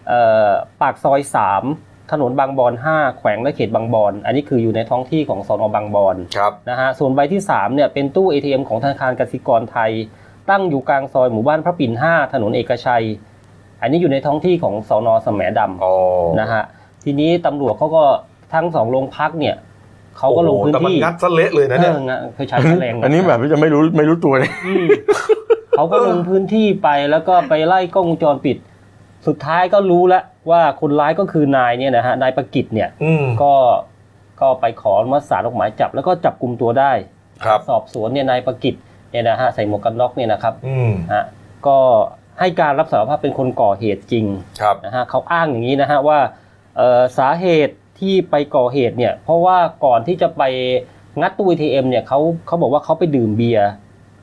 Speaker 4: เอ่อปากซอย 3 ถนนบางบอน 5 แขวงและเขตบางบอน อันนี้คืออยู่ในท้องที่ของสอนอบางบอน
Speaker 1: ครับ
Speaker 4: นะฮะส่วนใบที่3เนี่ยเป็นตู้ ATM ของธนาคารกสิกรไทย ตั้งอยู่กลางซอยหมู่บ้านพระปิ่น5ถนนเอกชัย อันนี้อยู่ในท้องที่ของสอนอสแหมดำ
Speaker 1: อ๋อ
Speaker 4: นะฮะทีนี้ตำรวจเขาก็ทั้งสองโรงพักเนี่ยเขาก็ลงพื้น
Speaker 1: แต่มัน
Speaker 4: ที่
Speaker 1: งัดซะเละเลยนะเนี่ย
Speaker 4: ออเคยใช้แฉลง
Speaker 2: อันนี้แบบจะไม่รู้ไม่รู้ตัวเลย
Speaker 4: อืมเขาก็ลงพื้นที่ไปแล้วก็ไปไล่กล้องวงจรปิด สุดท้ายก็รู้แล้วว่าคนร้ายก็คือนายเนี่ยนะฮะนายประกิตเนี่ย
Speaker 1: อืม
Speaker 4: ก็ก็ไปขออนุมัติศาลออกหมายจับ แล้วก็จับกลุ่มตัวได้
Speaker 1: ครับ
Speaker 4: สอบสวนเนี่ยนายประกิต เนี่ยนะฮะใส่หมวกกันน็อกเนี่ยนะครับ
Speaker 1: อืม
Speaker 4: ฮะก็ให้การรับสารภาพเป็นคนก่อเหตุจริง
Speaker 1: ครับ
Speaker 4: นะฮะเขาอ้างอย่างนี้นะฮะว่าเอ่อสาเหตุที่ไปก่อเหตุเนี่ยเพราะว่าก่อนที่จะไปงัดตู้ ATM เนี่ยเขาเขาบอกว่าเขาไปดื่มเบียร์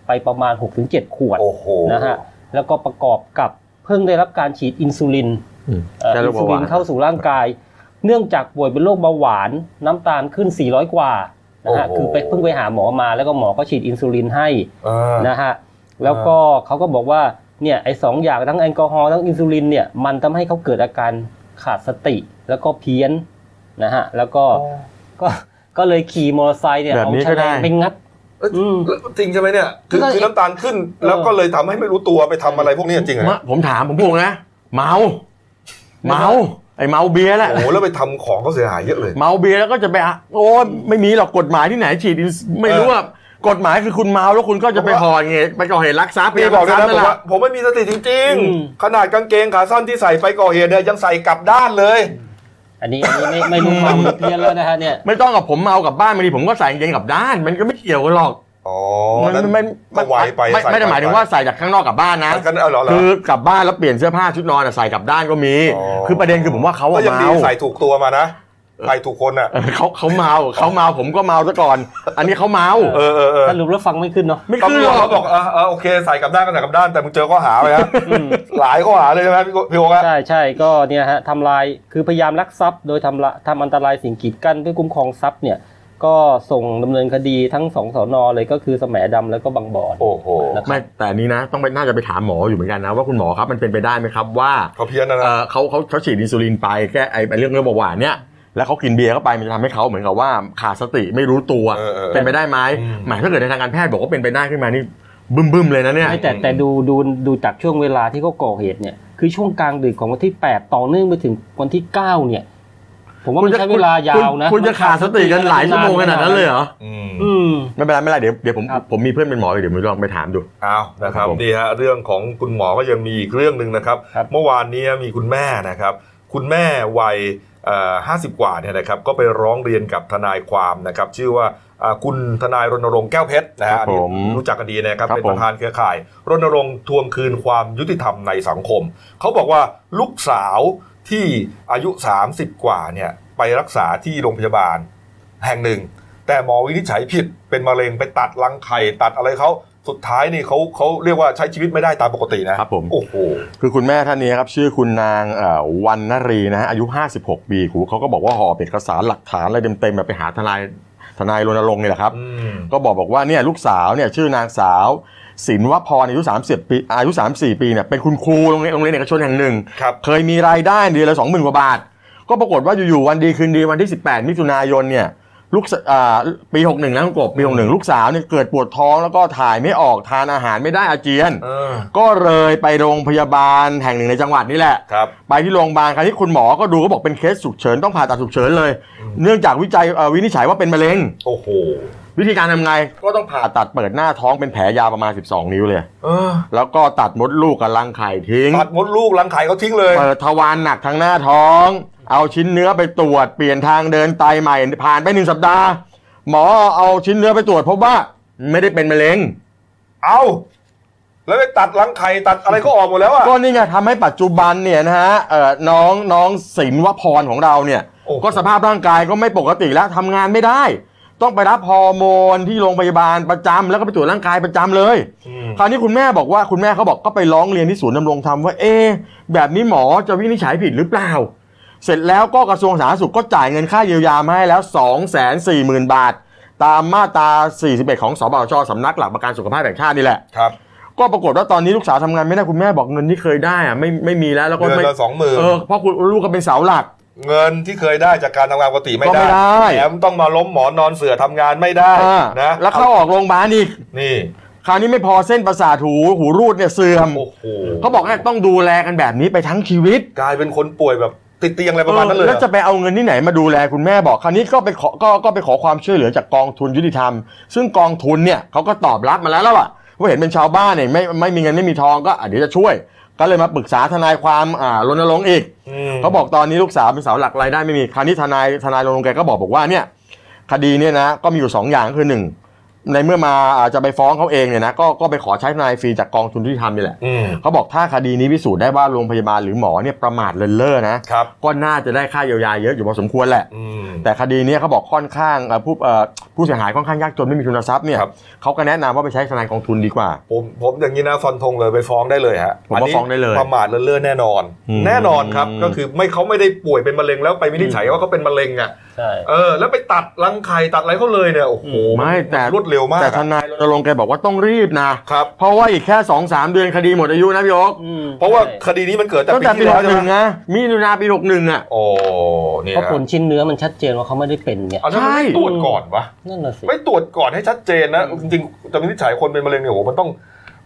Speaker 4: ไปประมาณ 6-7 ขวด
Speaker 1: โอ้โห
Speaker 4: นะฮะแล้วก็ประกอบกับเพิ่งได้รับการฉีดอินซูลิน
Speaker 2: อืม
Speaker 4: เอ่อ
Speaker 2: แค่โร
Speaker 4: อิ
Speaker 2: คนเบา
Speaker 4: ซู
Speaker 2: ห
Speaker 4: ลิ
Speaker 2: วาน
Speaker 4: นเข้าสู่ร่างกาย เนื่องจากป่วยเป็นโรคเบาหวานน้ำตาลขึ้น 400 กว่า นะฮะ
Speaker 1: โอ้โห
Speaker 4: คือไปเพิ่งไปหาหมอมาแล้วก็หมอก็ฉีดอินซูลินให้
Speaker 1: อ่า
Speaker 4: นะฮะแล้วก็เขาก็บอกว่าเนี่ยไอ้สองอย่างทั้งแอลกอฮอล์ทั้งอินซูลินเนี่ยมันทำให้เขาเกิดอาการขาดสติแล้วก็เพี้ยนนะฮะแล้วก็ก็ก็เลยขี่มอเตอร์ไซค์เนี่ย
Speaker 2: แบบ
Speaker 4: เอา
Speaker 2: นี้
Speaker 4: แฉ
Speaker 2: ก็
Speaker 4: ล
Speaker 2: ได้
Speaker 4: งไปงัด
Speaker 1: เอ้ย
Speaker 4: อืม
Speaker 1: แล้วจริงใช่ไหมเนี่ยคือ
Speaker 4: ก็
Speaker 1: คือน้ำตาลขึ้น แล้วก็เลยทำให้ไม่รู้ตัวไปทำอะไรพวกนี้จริงเหรอ
Speaker 2: มะผมถามผมพูดนะ เมา เมา ไอเมาเบียร์แหละ
Speaker 1: โอ้โหแล้วไปทำของเขาเสียหายเยอะเลย
Speaker 2: เมาเบียร์แล้วก็จะไปอะโอ้ยไม่มีหรอกกฎหมายที่ไหนฉีดอินไม่รู้ว่ากฎหมายคือคุณเมาแล้วคุณก็จะไปห่อเหตุไปก่อเหตุลักทรัพย์
Speaker 1: พี่บอกเลยนะ
Speaker 2: ลั
Speaker 1: ผม
Speaker 2: ทรั
Speaker 1: ว่า
Speaker 2: พย์
Speaker 1: ผมไม่มีสติจริง
Speaker 4: อืม
Speaker 1: ๆขนาดกางเกงขาสั้นที่ใส่ไปก่อเหตุเนี่ยยังใส่กลับด้านเลย
Speaker 4: อันนี้อันนี้ไม่ไม่รู้ความเพี้ยนแล้วนะฮะเนี่ย
Speaker 2: ไม่ต้องกับผมเมากลับบ้านบางทีผมก็ใส่กางเกงกลับด้าน มันก็ไม่เกี่ยวกันหรอก
Speaker 1: อ๋อ
Speaker 2: มัน
Speaker 1: นั้น
Speaker 2: ไม่
Speaker 1: ก็ไวไป
Speaker 2: ไม่
Speaker 1: ใส่
Speaker 2: ไม่ได้หมายถึงว่าใส่จากข้างนอกกลับบ้านนะ
Speaker 1: กันเอาเหรอเหรอ
Speaker 2: คือกลับบ้านแล้วเปลี่ยนเสื้อผ้าชุดนอนอะใส่กลับด้านก็มี
Speaker 1: อ๋อ
Speaker 2: คือประเด็นคือผมว่าเขา
Speaker 1: ก็
Speaker 2: อะ
Speaker 1: ยังดี
Speaker 2: เมา
Speaker 1: ใส่ถูกตัวมานะใส่ถูกคนอะ
Speaker 2: เออเขาเขาเมาเขาเมาผมก็เมาซะก่อน อันนี้เขาเมา
Speaker 1: เออเออเออ
Speaker 4: สรุปแล้วฟังไม่ขึ้นเนาะ
Speaker 2: ไม่ขึ้น
Speaker 1: ตำร
Speaker 2: หร
Speaker 1: วจ
Speaker 2: อก
Speaker 1: เขาบอกเออเออโอเคใส่กลับด้านก็ใส่กลับด้านแต่มึงเจอข้อหาไปฮะหลายข้อหาเลยใช่ไหมพี่โกพี่โอ๊คอะ
Speaker 4: ใช่ใช่ก็เนี่ยฮะทำลายคือพยายามลักทรัพย์โดยทำละทำอันตรายสิ่งกีดกั้นเพื่อคุ้มครองทรัพย์เนี่ย ก็ส่งดำเนินคดีทั้งสองสอนอเลยก็คือแสมดำแล้วก็บางบ่อน
Speaker 1: โอ้โห
Speaker 4: นะครับ
Speaker 2: ไม่แต่อันนี้นะต้องไปน่าจะไปถามหมออยู่เหมือนกันนะว่าคุณหมอครับมันเป็นไปได้ไหมครับว่า
Speaker 1: เขาเพี้ยนนะ
Speaker 2: เอ
Speaker 1: นะ
Speaker 2: อเขาเขาเขาฉีดอินซูลินไปแก้ไอไอ้เรื่องเรื่องเบาหวานเนี่ยแล้วเขากินเบียร์เข้าไปมันจะทำให้เขาเหมือนกับว่าขาดสติไม่รู้ตัว
Speaker 1: เออเออ
Speaker 2: เป็นไปได้ไหม
Speaker 1: อืม
Speaker 2: หมายถ้าเกิดในทางการแพทย์บอกว่าเป็นไปได้ขึ้นมานี่บึ้มบึ้มๆเลยนะเนี่ย
Speaker 4: ไม่แต่แต่ดูดูดูจากช่วงเวลาที่เขาก่อเหตุเนี่ยคือช่วงกลางดึกของวันที่ 8 ต่อเนื่องไปถึงวันที่ 9 เนี่ย ผมว่ามันใช้เวลายาวนะ
Speaker 2: คุณคุณจะขาดสติกันหลายชั่วโมงขนาดนั้นเลยเหรอ
Speaker 1: อืม
Speaker 4: อืม
Speaker 2: ไม่เป็นไรไม่เป็นไรเดี๋ยวเดี๋ยวผม
Speaker 4: ครับ
Speaker 2: ผมมีเพื่อนเป็นหมออยู่เดี๋ยวผมลองไปถามดู
Speaker 1: เอานะครับ
Speaker 2: ครับผม
Speaker 1: ดีฮะเรื่องของคุณหมอก็ยังมีอีกเรื่องหนึ่งนะครับ
Speaker 4: ครับ
Speaker 1: เมื่อวานนี้มีคุณแม่นะครับ คุณแม่วัยห้าสิบกว่าเนี่ยนะครับก็ไปร้องเรียนกับทนายความนะครับชื่อว่าอ่าคุณทนายรณรงค์แก้วเพชรนะฮะ
Speaker 2: ครับ
Speaker 1: อันนี้
Speaker 2: ผม
Speaker 1: รู้จักกันดีนะครับ
Speaker 2: ครับ
Speaker 1: เป็น
Speaker 2: ผม
Speaker 1: ประธานเครือข่ายรณรงค์ทวงคืนความยุติธรรมในสังคมเขาบอกว่าลูกสาว ที่อายุ 30 กว่าเนี่ยไปรักษาที่โรงพยาบาลแห่งหนึ่ง แต่หมอวินิจฉัยผิดเป็นมะเร็งไปตัดรังไข่ตัดอะไรเขาสุดท้ายนี่เขาเขาเรียกว่าใช้ชีวิตไม่ได้ตามปกตินะครับ
Speaker 2: ผม
Speaker 1: โอ้โห
Speaker 2: คือคุณแม่ท่านนี้ครับ ชื่อคุณนางเอ่อวันนรีนะฮะอายุ 56 ปีหูเขาก็บอกว่าห่อเอกสารหลักฐานอะไรเต็มๆแบบไปหาทนายทนายรณรงค์นี่แหละครับ
Speaker 1: อืม
Speaker 2: ก็บอกบอกว่าเนี่ยลูกสาวเนี่ยชื่อนางสาว ศินวพรอายุ30ปีอายุ34 ปีเนี่ยเป็นคุณครูโรงเรียนโรงเรียนเอกชนแห่งหนึ่ง
Speaker 1: ครับ
Speaker 2: เคยมีรายได้เดือนละ20,000กว่าบาท ก็ปรากฏว่าอยู่ๆวันดีคืนดีวันที่ 18 มิถุนายนเนี่ยลูกสอ่าปี61นะคุณกบปี61ลูกสาวเนี่ยเกิดปวดท้องแล้วก็ถ่ายไม่ออกทานอาหารไม่ได้อาเจียน
Speaker 1: เออ
Speaker 2: ก็เลยไปโรงพยาบาลแห่งหนึ่งในจังหวัดนี่แหละ
Speaker 1: ครับ
Speaker 2: ไปที่โรงพยาบาลคราวนี้คุณหมอก็ดูก็บอกเป็นเคสฉุกเฉินต้องผ่าตัดฉุกเฉินเลย เนื่องจากวิจัยเอ่อวินิจฉัยว่าเป็นมะเร็ง
Speaker 1: โอ้โห
Speaker 2: วิธีการทำไง ก็ต้องผ่าตัดเปิดหน้าท้องเป็นแผลยาวประมาณ 12 นิ้วเลย
Speaker 1: เออ
Speaker 2: แล้วก็ตัดมดลูกกับรังไข่ทิ้ง
Speaker 1: ตัดมดลูกรังไข่เขาทิ้งเลย
Speaker 2: เปิดทวารหนักทางหน้าท้อง เอาชิ้นเนื้อไปตรวจเปลี่ยนทางเดินไตใหม่ ผ่านไปหนึ่งสัปดาห์ หมอเอาชิ้นเนื้อไปตรวจพบว่าไม่ได้เป็นมะเร็ง
Speaker 1: เอาแล้วไปตัดรังไข่ตัดอะไรก็ออกหมดแล้วอะ
Speaker 2: ก็นี่ไงทำให้ปัจจุบันเนี่ยนะฮะเอ่อน้องน้องศิลวพรของเราเนี่ย
Speaker 1: โอ้โห
Speaker 2: ก็สภาพร่างกายก็ไม่ปกติแล้วทำงานไม่ได้ ต้องไปรับฮอร์โมนที่โรงพยาบาลประจำแล้วก็ไปตรวจร่างกายประจำเลย
Speaker 1: อืม
Speaker 2: คราวนี้คุณแม่บอกว่าคุณแม่เขาบอกก็ไปร้องเรียนที่ศูนย์ดำรงธรรมว่าเอ๊ะแบบนี้หมอจะวินิจฉัยผิดหรือเปล่า เสร็จแล้วก็กระทรวงสาธารณสุขก็จ่ายเงินค่าเยียวยามาให้แล้ว 2 4 0 0 0 0 บาท ตามมาตรา 41 ของสบชสำนักหลักประกันสุขภาพแห่งชาตินี่แหละ
Speaker 1: ครับ
Speaker 2: ก็ปรากฏว่าตอนนี้ลูกสาวทำงานไม่ได้คุณแม่บอกเงินที่เคยได้อะไม่ไม่มีแล้วแล้วก็
Speaker 1: เดือน
Speaker 2: ไม่
Speaker 1: ละสองหมื่น
Speaker 2: เออเพราะคุณลูกก็เป็นเสาหลัก
Speaker 1: เงินที่เคยได้จากการทำงานปกติไม่
Speaker 2: ก็ไม่
Speaker 1: ได้
Speaker 2: ได้
Speaker 1: แถมต้องมาล้มหมอนนอนเสือทำงานไม่ได้
Speaker 2: อ่า
Speaker 1: นะ
Speaker 2: แล้วเข้าออกโรงพยาบาลอีก
Speaker 1: นี่
Speaker 2: คราวนี้ไม่พอเส้นประสาทหูหูรูดเนี่ยเสื่อม
Speaker 1: โอ้โห
Speaker 2: เขาบอกว่าต้องดูแลกันแบบนี้ไปทั้งชีวิต
Speaker 1: กลายเป็นคนป่วยแบบติดเตียงอะไรประมาณนั้นเลย
Speaker 2: แล้วจะไปเอาเงินที่ไหนมาดูแลคุณแม่บอก คราวนี้ก็ไปขอก็ก็ไปขอความช่วยเหลือจากกองทุนยุติธรรม ซึ่งกองทุนเนี่ยเขาก็ตอบรับมาแล้วแล้วล่ะว่าเห็นเป็นชาวบ้านเนี่ยไม่ไม่มีเงินไม่มีทองก็อะเดี๋ยวจะช่วย ก็เลยมาปรึกษาทนายความอ่ารณรงค์อีก
Speaker 1: ม
Speaker 2: เขาบอกตอนนี้ลูกสาวเป็นเสาหลักรายได้ไม่มีคราวนี้ทนายทนายรณรงค์แกก็บอกบอกว่าเนี่ยคดีเนี่ยนะก็มีอยู่สองอย่างคือหนึ่ง ในเมื่อมาอ่าจะไปฟ้องเขาเองเนี่ยนะก็ก็ไปขอใช้ทนายฟรีจากกองทุนยุติธรรมนี่แหละ
Speaker 1: อืม
Speaker 2: เขาบอกถ้าคดีนี้พิสูจน์ได้ว่าโรงพยาบาลหรือหมอเนี่ยประมาทเลินเล่อนะ
Speaker 1: ครับ
Speaker 2: ก็น่าจะได้ค่าเยียวยาเยอะอยู่พอสมควรแหละ
Speaker 1: อืม
Speaker 2: แต่คดีเนี้ยเขาบอกค่อนข้างเอ่อผู้เอ่อผู้เสียหายค่อนข้างยากจนไม่มีทุนทรัพย์เนี่ย
Speaker 1: ครับ
Speaker 2: เขาก็แนะนำว่าไปใช้ทนายกองทุนดีกว่า
Speaker 1: ผมผมอย่างนี้นะฟันธงเลยไปฟ้องได้เลยฮะ
Speaker 2: ผมว่าฟ้องได้เลย
Speaker 1: ประมาทเลินเล่อแน่นอน
Speaker 2: อืม
Speaker 1: แน่นอนครับก็คือไม่เขาไม่ได้ป่วยเป็นมะเร็งแล้วไปวินิจฉัยว่าเขาเป็นมะเร็งอะ
Speaker 4: ใช่
Speaker 1: เออ แล้วไปตัดรังไข่ตัดอะไรเขาเลยเนี่ยโอ้โห
Speaker 2: ไม่แต่
Speaker 1: รวดเร็วมาก
Speaker 2: แต่
Speaker 1: อะ
Speaker 2: ทนายรณรงค์แกบอกว่าต้องรีบนะ
Speaker 1: ครับ
Speaker 2: เพราะว่าอีกแค่2อสเดือนคดีหมดอายุนะพี่โอ๊ค
Speaker 4: อืม
Speaker 1: เพราะว่า
Speaker 4: ใช่
Speaker 1: คดีนี้มันเกิดแต่
Speaker 2: ตั้ง
Speaker 1: ปี
Speaker 2: แต่ปี
Speaker 1: ที่
Speaker 2: ห
Speaker 1: แล้ว
Speaker 2: ก
Speaker 1: ใช่
Speaker 2: ห
Speaker 1: ไห
Speaker 2: นึ่
Speaker 1: ม
Speaker 2: งนะมีนาปีหกหนึ่งอะ
Speaker 1: โอ้เนี่ย
Speaker 4: เพราะผลชิ้นเนื้อมันชัดเจนว่าเขาไม่ได้เป็นเนี่ย
Speaker 1: เอาแล้ว
Speaker 2: ใช่
Speaker 1: ไม่ตรวจก่อนวะ
Speaker 4: นั่นน่ะสิ
Speaker 1: ไม่ตรวจก่อนให้ชัดเจนนะจริงๆจะวินิจฉัยคนเป็นมะเร็งเนี่ยโอ้โหมันต้อง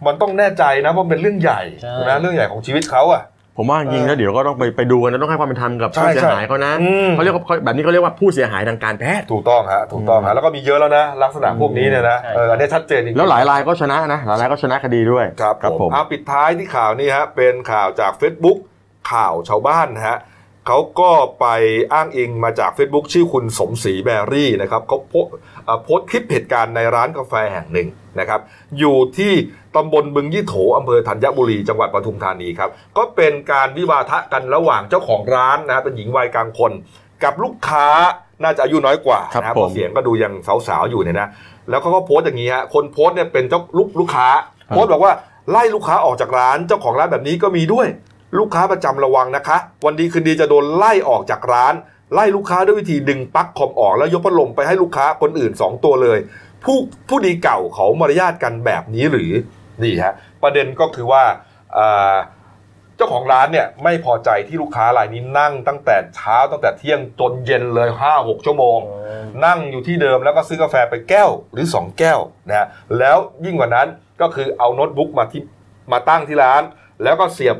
Speaker 1: มันต้องแน่ใจนะเพราะมันเป็นเรื่องใหญ่
Speaker 4: ใช่
Speaker 1: นะเรื่องใหญ่ของชีวิตเขาอะ
Speaker 2: ผมว่าจริงๆแล้วเดี๋ยวก็ต้องไปไปดูกันนะต้องให้ความเป็นธรรมกับ
Speaker 1: ใช่
Speaker 2: ผู้เสียหายเขานะ
Speaker 1: อืม
Speaker 2: เขาเรียกว่าแบบนี้เขาเรียกว่าผู้เสียหายทางการแพทย์
Speaker 1: ถูกต้องฮะถูกต้อง
Speaker 2: อื
Speaker 1: ฮะ
Speaker 2: ม
Speaker 1: แล้วก็มีเยอะแล้วนะลักษณะพวกนี้เนี่ยนะ
Speaker 4: ใช่
Speaker 1: เอออันนี้ชัดเจนจริงๆ
Speaker 2: แล้วหลายรายก็ชนะนะหลายรายก็ชนะคดีด้วย
Speaker 1: ครับ
Speaker 2: ครับ
Speaker 1: ผ
Speaker 2: ผมม
Speaker 1: เอาปิดท้ายที่ข่าวนี้ฮะเป็นข่าวจาก Facebook ข่าวชาวบ้านนะฮะ เขาก็ไปอ้างอิงมาจาก Facebook ชื่อคุณสมศรีแบรี่นะครับเขาโพสเอ่อโพสต์คลิปเหตุการณ์ในร้านกาแฟแห่งหนึ่งนะครับ อยู่ที่ตำบลบึงยี่โถอำเภอธัญบุรีจังหวัดปทุมธานีครับ ก็เป็นการวิวาทะกันระหว่างเจ้าของร้านนะเป็นหญิงวัยกลางคน กับลูกค้าน่าจะอายุน้อยกว่า
Speaker 2: ครับ
Speaker 1: นะเพ
Speaker 2: ผม
Speaker 1: ราะเสียงก็ดูยังสาวๆอยู่เนี่ยนะแล้วเขาก็โพสต์อย่างนี้ฮะคนโพสต์เนี่ยเป็นเจ้าลูกลูกค้า โพสต์บอกว่าไล่ลูกค้าออกจากร้านเจ้าของร้านแบบนี้ก็มีด้วย ลูกค้าประจำระวังนะคะ วันดีคืนดีจะโดนไล่ออกจากร้าน ไล่ลูกค้าด้วยวิธีดึงปลั๊กคอมออกแล้วยกพัดลมไปให้ลูกค้าคนอื่น 2 ตัวเลย ผู้ผู้ดีเก่าเขามารยาทกันแบบนี้หรือนี่ฮะประเด็นก็คือว่าอ่าเจ้าของร้านเนี่ยไม่พอใจที่ลูกค้ารายนี้นั่งตั้งแต่เช้าตั้งแต่เที่ยงจนเย็นเลย5-6ชั่วโมง นั่งอยู่ที่เดิมแล้วก็ซื้อกาแฟไปแก้วหรือ 2 แก้วนะฮะแล้วยิ่งกว่านั้นก็คือเอาโน้ตบุ๊กมาที่มาตั้งที่ร้าน แล้วก็เสียบ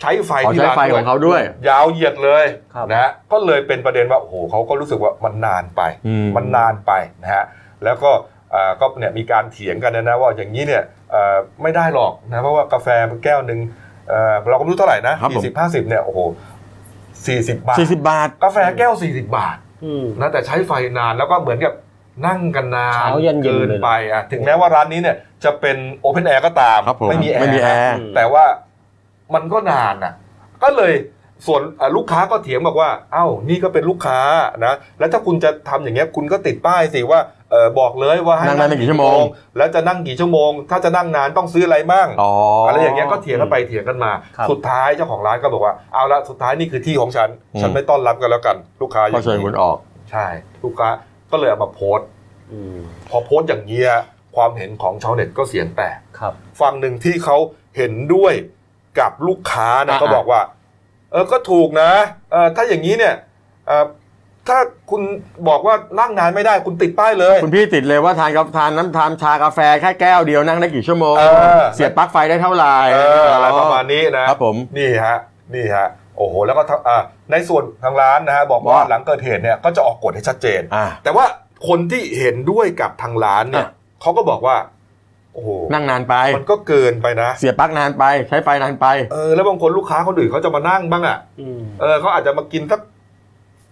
Speaker 1: ใช้ไฟ
Speaker 2: ขอ
Speaker 1: ที่
Speaker 2: ใช้
Speaker 1: ร้าน
Speaker 2: ไฟของเขาด้วย
Speaker 1: ยาวเหยียดเลย
Speaker 4: ครับ
Speaker 1: นะฮะก็เลยเป็นประเด็นว่าโอ้โหเขาก็รู้สึกว่ามันนานไป
Speaker 2: อืม
Speaker 1: มันนานไปนะฮะแล้วก็อ่าก็เนี่ยมีการเถียงกันนะนะว่าอย่างนี้เนี่ยเอ่อไม่ได้หรอกนะเพราะว่ากาแฟมันแก้วหนึ่งเอ่อเราก็ไม่รู้เท่าไหร่นะครับ
Speaker 2: ผม
Speaker 1: สี่สิบห้าสิบเนี่ยโอ้โหสี่สิบบาท
Speaker 2: 40บาท
Speaker 1: กาแฟแก้วสี่สิบบาท
Speaker 4: อืม
Speaker 1: นะแต่ใช้ไฟนานแล้วก็เหมือนกับนั่งกันนาน
Speaker 4: เช้ายันเย็น
Speaker 1: เกิน
Speaker 4: เลย
Speaker 1: ไปอะถึงแม้ว่าร้านนี้เนี่ยจะเป็นโอเพนแอร์ก็ตาม
Speaker 2: ครับผม
Speaker 1: ไม่มีแอร์
Speaker 2: ไม่มีแอร์
Speaker 1: นะแต่ว่า มันก็นานอะ ก็เลยส่วนอะลูกค้าก็เถียงบอกว่า เอ้า นี่ก็เป็นลูกค้านะ แล้วถ้าคุณจะทำอย่างเงี้ย คุณก็ติดป้ายสิว่าเออบอกเลยว่าให้
Speaker 2: นั่งได้ไม่กี่ชั่วโมง
Speaker 1: แล้วจะนั่งกี่ชั่วโมง ถ้าจะนั่งนานต้องซื้ออะไรมั่ง
Speaker 2: อ๋ออ
Speaker 1: อะไรอย่างเงี้ยก็เถียงกันไปเถียงกันมา
Speaker 4: ครับ
Speaker 1: สุดท้ายเจ้าของร้านก็บอกว่าเอาละสุดท้ายนี่คือที่ของฉัน
Speaker 2: อืม
Speaker 1: ฉันไม่ต้อนรับกันแล้วกัน ลูกค้าอ
Speaker 2: ก็
Speaker 1: ย่าง
Speaker 2: เชิญ
Speaker 1: นี้
Speaker 2: คุณออก
Speaker 1: ใช่ ลูกค้าก็เลยเอามาโพสต์
Speaker 4: อืม
Speaker 1: พอโพสต์อย่างนี้ยความเห็นของชาวเน็ตก็เสียงแตก
Speaker 4: ครับ
Speaker 1: ฝั่งหนึ่งที่เขาเห็นด้วย กับลูกค้านะ
Speaker 2: อ่า
Speaker 1: ก็บอกว่า เออก็ถูกนะเออถ้าอย่างนี้เนี่ยเออถ้าคุณบอกว่านั่งนานไม่ได้คุณติดป้ายเลย
Speaker 2: คุณพี่ติดเลยว่าทานกาทานน้ำทานชากาแฟแค่แก้วเดียวนั่งได้กี่ชั่วโมง
Speaker 1: เออ
Speaker 2: เสียบปลั๊กไฟได้เท่าไหร่
Speaker 1: เอออะไรประมาณนี้นะครับ
Speaker 2: ผม
Speaker 1: นี่ฮะนี่ฮะโอ้โหแล้วก็ทั้งอ่าในส่วนทางร้านนะฮะบอกว่า
Speaker 2: ว่า
Speaker 1: หลังเกิดเหตุเนี่ยก็จะออกกฎให้ชัดเจน
Speaker 2: อ่า
Speaker 1: แต่ว่าคนที่เห็นด้วยกับทางร้านเนี่ย
Speaker 2: อะ
Speaker 1: เขาก็บอกว่า โอ้โห
Speaker 2: นั่งนานไป
Speaker 1: มันก็เกินไปนะ
Speaker 2: เสียบปลั๊กนานไป ใช้ไฟนานไป
Speaker 1: เออ แล้วบางคนลูกค้าคนอื่นเขาจะมานั่งบ้างอะ
Speaker 4: อืม
Speaker 1: เออเขาอาจจะมากินสัก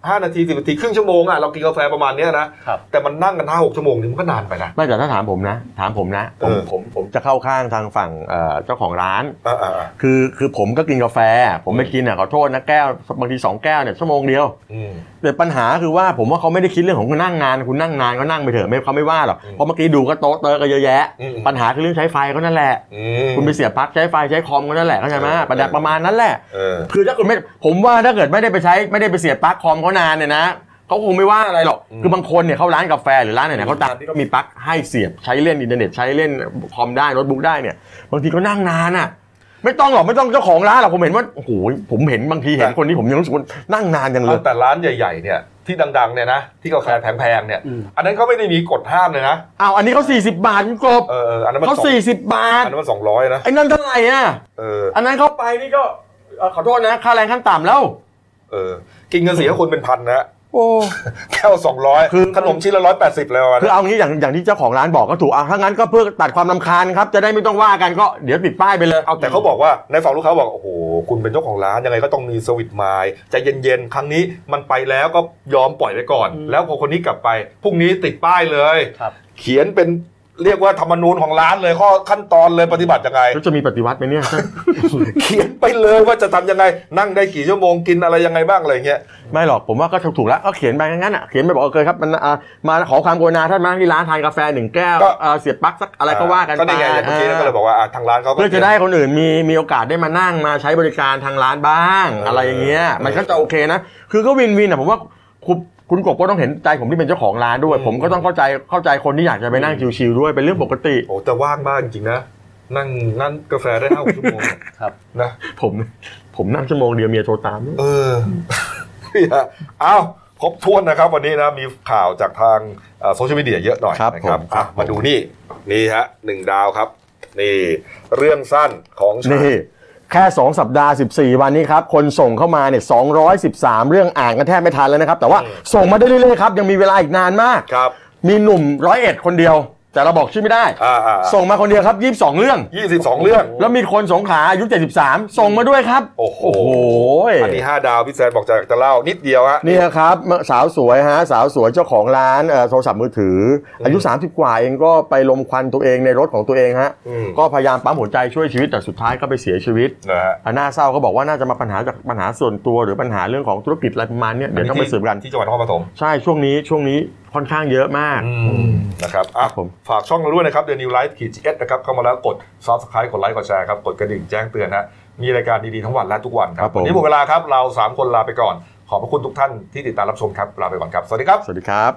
Speaker 1: ห้านาทีสิบนาทีครึ่งชั่วโมงอะเรากินกาแฟประมาณเนี้ยนะครับแต่มันนั่งกันห้าหกชั่วโมงนี่มันก็นานไปนะ
Speaker 2: ไม่แต่ถ้าถามผมนะ ถามผมนะผม
Speaker 1: เออ
Speaker 2: ผมผมจะเข้าข้างทางฝั่งเอ่อเจ้าของร้าน
Speaker 1: อ่าอ่าอ่า
Speaker 2: คือคือผมก็กินกาแฟ ผมไม่กินอะขอโทษนะแก้วบางทีสองแก้วเนี่ยชั่วโมงเดียว
Speaker 1: อืม
Speaker 2: แต่ปัญหาคือว่าผมว่าเขาไม่ได้คิดเรื่องของคุณนั่งนาน คุณนั่งนานก็นั่งไปเถอะไม่เขาไม่ว่าหรอก
Speaker 1: อืม
Speaker 2: เพราะเมื่อกี้ดูก็โต๊ะเตอก็เยอะแยะ
Speaker 1: อืม
Speaker 2: ปัญหาคือเรื่องใช้ไฟเขานั่นแหละ
Speaker 1: อืม
Speaker 2: คุณไปเสียบปลั๊กใช้ไฟใช้คอมก็นั่นแหละเข้าใจไหม
Speaker 1: เออ
Speaker 2: ประดับประมาณนั้นแหละ
Speaker 1: เออ
Speaker 2: คือถ้าคุณไม่ผมว่าถ้าเกิดไม่ได้ไปใช้ไม่ได้ไปเสียบปลั๊กคอมเขานานเนี่ยนะเขาคงไม่ว่าอะไรหรอก คือบางคนเนี่ยเขาร้านกาแฟหรือร้านไหนๆเขาตามที่เขามีปลั๊กให้เสียบใช้เล่นอินเทอร์เน็ตใช้เล่นคอมได้โน้ตบุ๊กได้เนี่ย บางทีก็นั่งนานอะไม่ต้องหรอกไม่ต้องเจ้าของร้านหรอกผมเห็นว่าโอ้โหผมเห็นบางทีเห็นคนนี้ผมยังรู้สึกว่านั่งนานจังเล
Speaker 1: เอา
Speaker 2: ย
Speaker 1: แต่ร้านใหญ่ๆเนี่ยที่ดังๆเนี่ยนะที่กาแฟแพงๆเนี่ย
Speaker 4: อั
Speaker 1: นนั้นเขาไม่ได้มีกฎห้ามเลยนะ
Speaker 2: อ้าวอันนี้เขา40 บาทคุณกบ
Speaker 1: เอออันนั้นมัน
Speaker 2: เขา
Speaker 1: สอง
Speaker 2: 40 บาท
Speaker 1: อันนั้นมันสองร้อยนะ
Speaker 2: ไอ้นั่นเท่าไหร่อะ
Speaker 1: เออ
Speaker 2: อันนั้นเข้าไปนี่ก็ขอโทษนะค่าแรงขั้นต่ำแล้ว
Speaker 1: เออกินเงินเสียคนเป็นพันนะ
Speaker 2: โอ้
Speaker 1: แก้วสองร้อย
Speaker 2: คือ
Speaker 1: ขนมชิ้นละร้อยแปดสิบเลยวัน
Speaker 2: คือเอางี้อย่างอย่างที่เจ้าของร้านบอกก็ถูกอะถ้างั้นก็เพื่อตัดความลำคาญครับ จะได้ไม่ต้องว่ากันก็เดี๋ยวติดป้ายไปเลย
Speaker 1: เอาแต่เขาบอกว่าในฝั่งลูกค้าบอก โอ้โห คุณเป็นเจ้าของร้านยังไงก็ต้องมีสวิตไมล์ใจเย็นๆ ครั้งนี้มันไปแล้วก็ยอมปล่อยไปก่อน
Speaker 4: อืม
Speaker 1: แล้วพอคนนี้กลับไปพรุ่งนี้ติดป้ายเลย
Speaker 4: ครับ
Speaker 1: เขียนเป็น เรียกว่าธรรมนูญของร้านเลยข้อขั้นตอนเลยปฏิบัติยังไง
Speaker 2: แล้วจะมีปฏิวัติไหมเนี่ย
Speaker 1: เขียนไปเลยว่าจะทำยังไงนั่งได้กี่ชั่วโมงกินอะไรยังไงบ้างอะไรเงี้ย
Speaker 2: ไม่หรอกผมว่าก็ถูกแล้วก็เขียนไปงั้นอะเขียนไปบอกโอเคครับมันอะมาขอความกรุณาท่านมาที่ร้านทานกาแฟหนึ่งแก้ว
Speaker 1: ก็
Speaker 2: เอ่อเสียบปลั๊กสักอะไรก็ว่ากัน
Speaker 1: ก็
Speaker 2: ไป
Speaker 1: นี่ไงอย่างเมื่อกี้ก็เลยบอกว่าอะทางร้านเขาก็
Speaker 2: เพื่อจะได้คนอื่นมีมีโอกาสได้มานั่งมาใช้บริการทางร้านบ้าง
Speaker 1: เอออ
Speaker 2: อะไรอย่างเงี้ย
Speaker 1: เออ
Speaker 2: มันก็จะโอเคนะ คือก็วินวินอะผมว่า คุณคุณกบก็ต้องเห็นใจผมที่เป็นเจ้าของร้านด้วย
Speaker 1: อืม
Speaker 2: ผมก็ต้องเข้าใจเข้าใจคนที่อยากจะไปนั่งชิวๆด้วยเป็นเรื่องปกติ
Speaker 1: โอ้แต่ว่างมากจริงๆนะนั่งนั่งกาแฟได้ห้าชั่วโมง
Speaker 4: ครับ
Speaker 1: นะ
Speaker 2: ผมผมนั่งชั่วโมงเดียวเมียโทรตาม
Speaker 1: เออเนี่ยเอาครบถ้วนนะครับ วันนี้นะมีข่าวจากทางโซเชียลมีเดียเยอะหน่อย
Speaker 2: ครับ
Speaker 1: นะครับ
Speaker 2: ผม
Speaker 1: อะมาดูนี่นี่ฮะหนึ่งดาวครับ นี่เรื่องสั้นของฉัน
Speaker 2: นี่ แค่ 2 สัปดาห์ 14 วันนี้ครับ คนส่งเข้ามาเนี่ย 213 เรื่องอ่านกันแทบไม่ทันแล้วนะครับ แต่ว่าส่งมาได้เรื่อยๆครับ ยังมีเวลาอีกนานมาก
Speaker 1: ครับ
Speaker 2: มีหนุ่มร้อยเอ็ดคนเดียว แต่เราบอกชื่อไม่ได้
Speaker 1: อ่าอ่า
Speaker 2: ส่งมาคนเดียวครับ 22 เรื่อง
Speaker 1: ยี่สิบสองเรื่อง
Speaker 2: แล้วมีคนสงขลาอายุ 73 ส่งมาด้วยครับ
Speaker 1: โอ้โห
Speaker 2: ย
Speaker 1: อันนี้ห้าดาวพี่แซนบอกจะจะเล่านิดเดียวฮะ
Speaker 2: นี่ครับสาวสวยฮะสาวสวยเจ้าของร้านเอ่อโทรศัพท์มือถือออายุ 30 กว่าเองก็ไปลมควันตัวเองในรถของตัวเองฮะ
Speaker 1: อืม
Speaker 2: ก็พยายามปั๊มหัวใจช่วยชีวิตแต่สุดท้ายก็ไปเสียชีวิต
Speaker 1: นะฮะ
Speaker 2: อะน่าเศร้าก็บอกว่าน่าจะมาปัญหาจากปัญหาส่วนตัวหรือปัญหาเรื่องของธุรกิจอะไรประมาณเนี้ยเดี๋ยวต้องไปสืบกัน
Speaker 1: ที่จังหวัดนครปฐม
Speaker 2: ใช่ช่วงนี้ช่วงนี้ ค่อนข้างเยอะมาก
Speaker 1: นะครับอะ
Speaker 2: ครับผม
Speaker 1: ฝากช่องเราด้วยนะครับ The New Life ขีดจีเอสนะครับ เข้ามาแล้วกด Subscribe กดไลค์กดแชร์ครับ กดกระดิ่งแจ้งเตือนนะมีรายการดี ๆ ทั้งวันและทุกวันค
Speaker 2: ครั
Speaker 1: รับบ
Speaker 2: ผม
Speaker 1: วันนี้หมดเวลาครับ เรา 3 คนลาไปก่อน ขอบพระคุณทุกท่านที่ติดตามรับชมครับลาไปก่อนครับ สวัสดีครับ
Speaker 2: สวัสดีครับ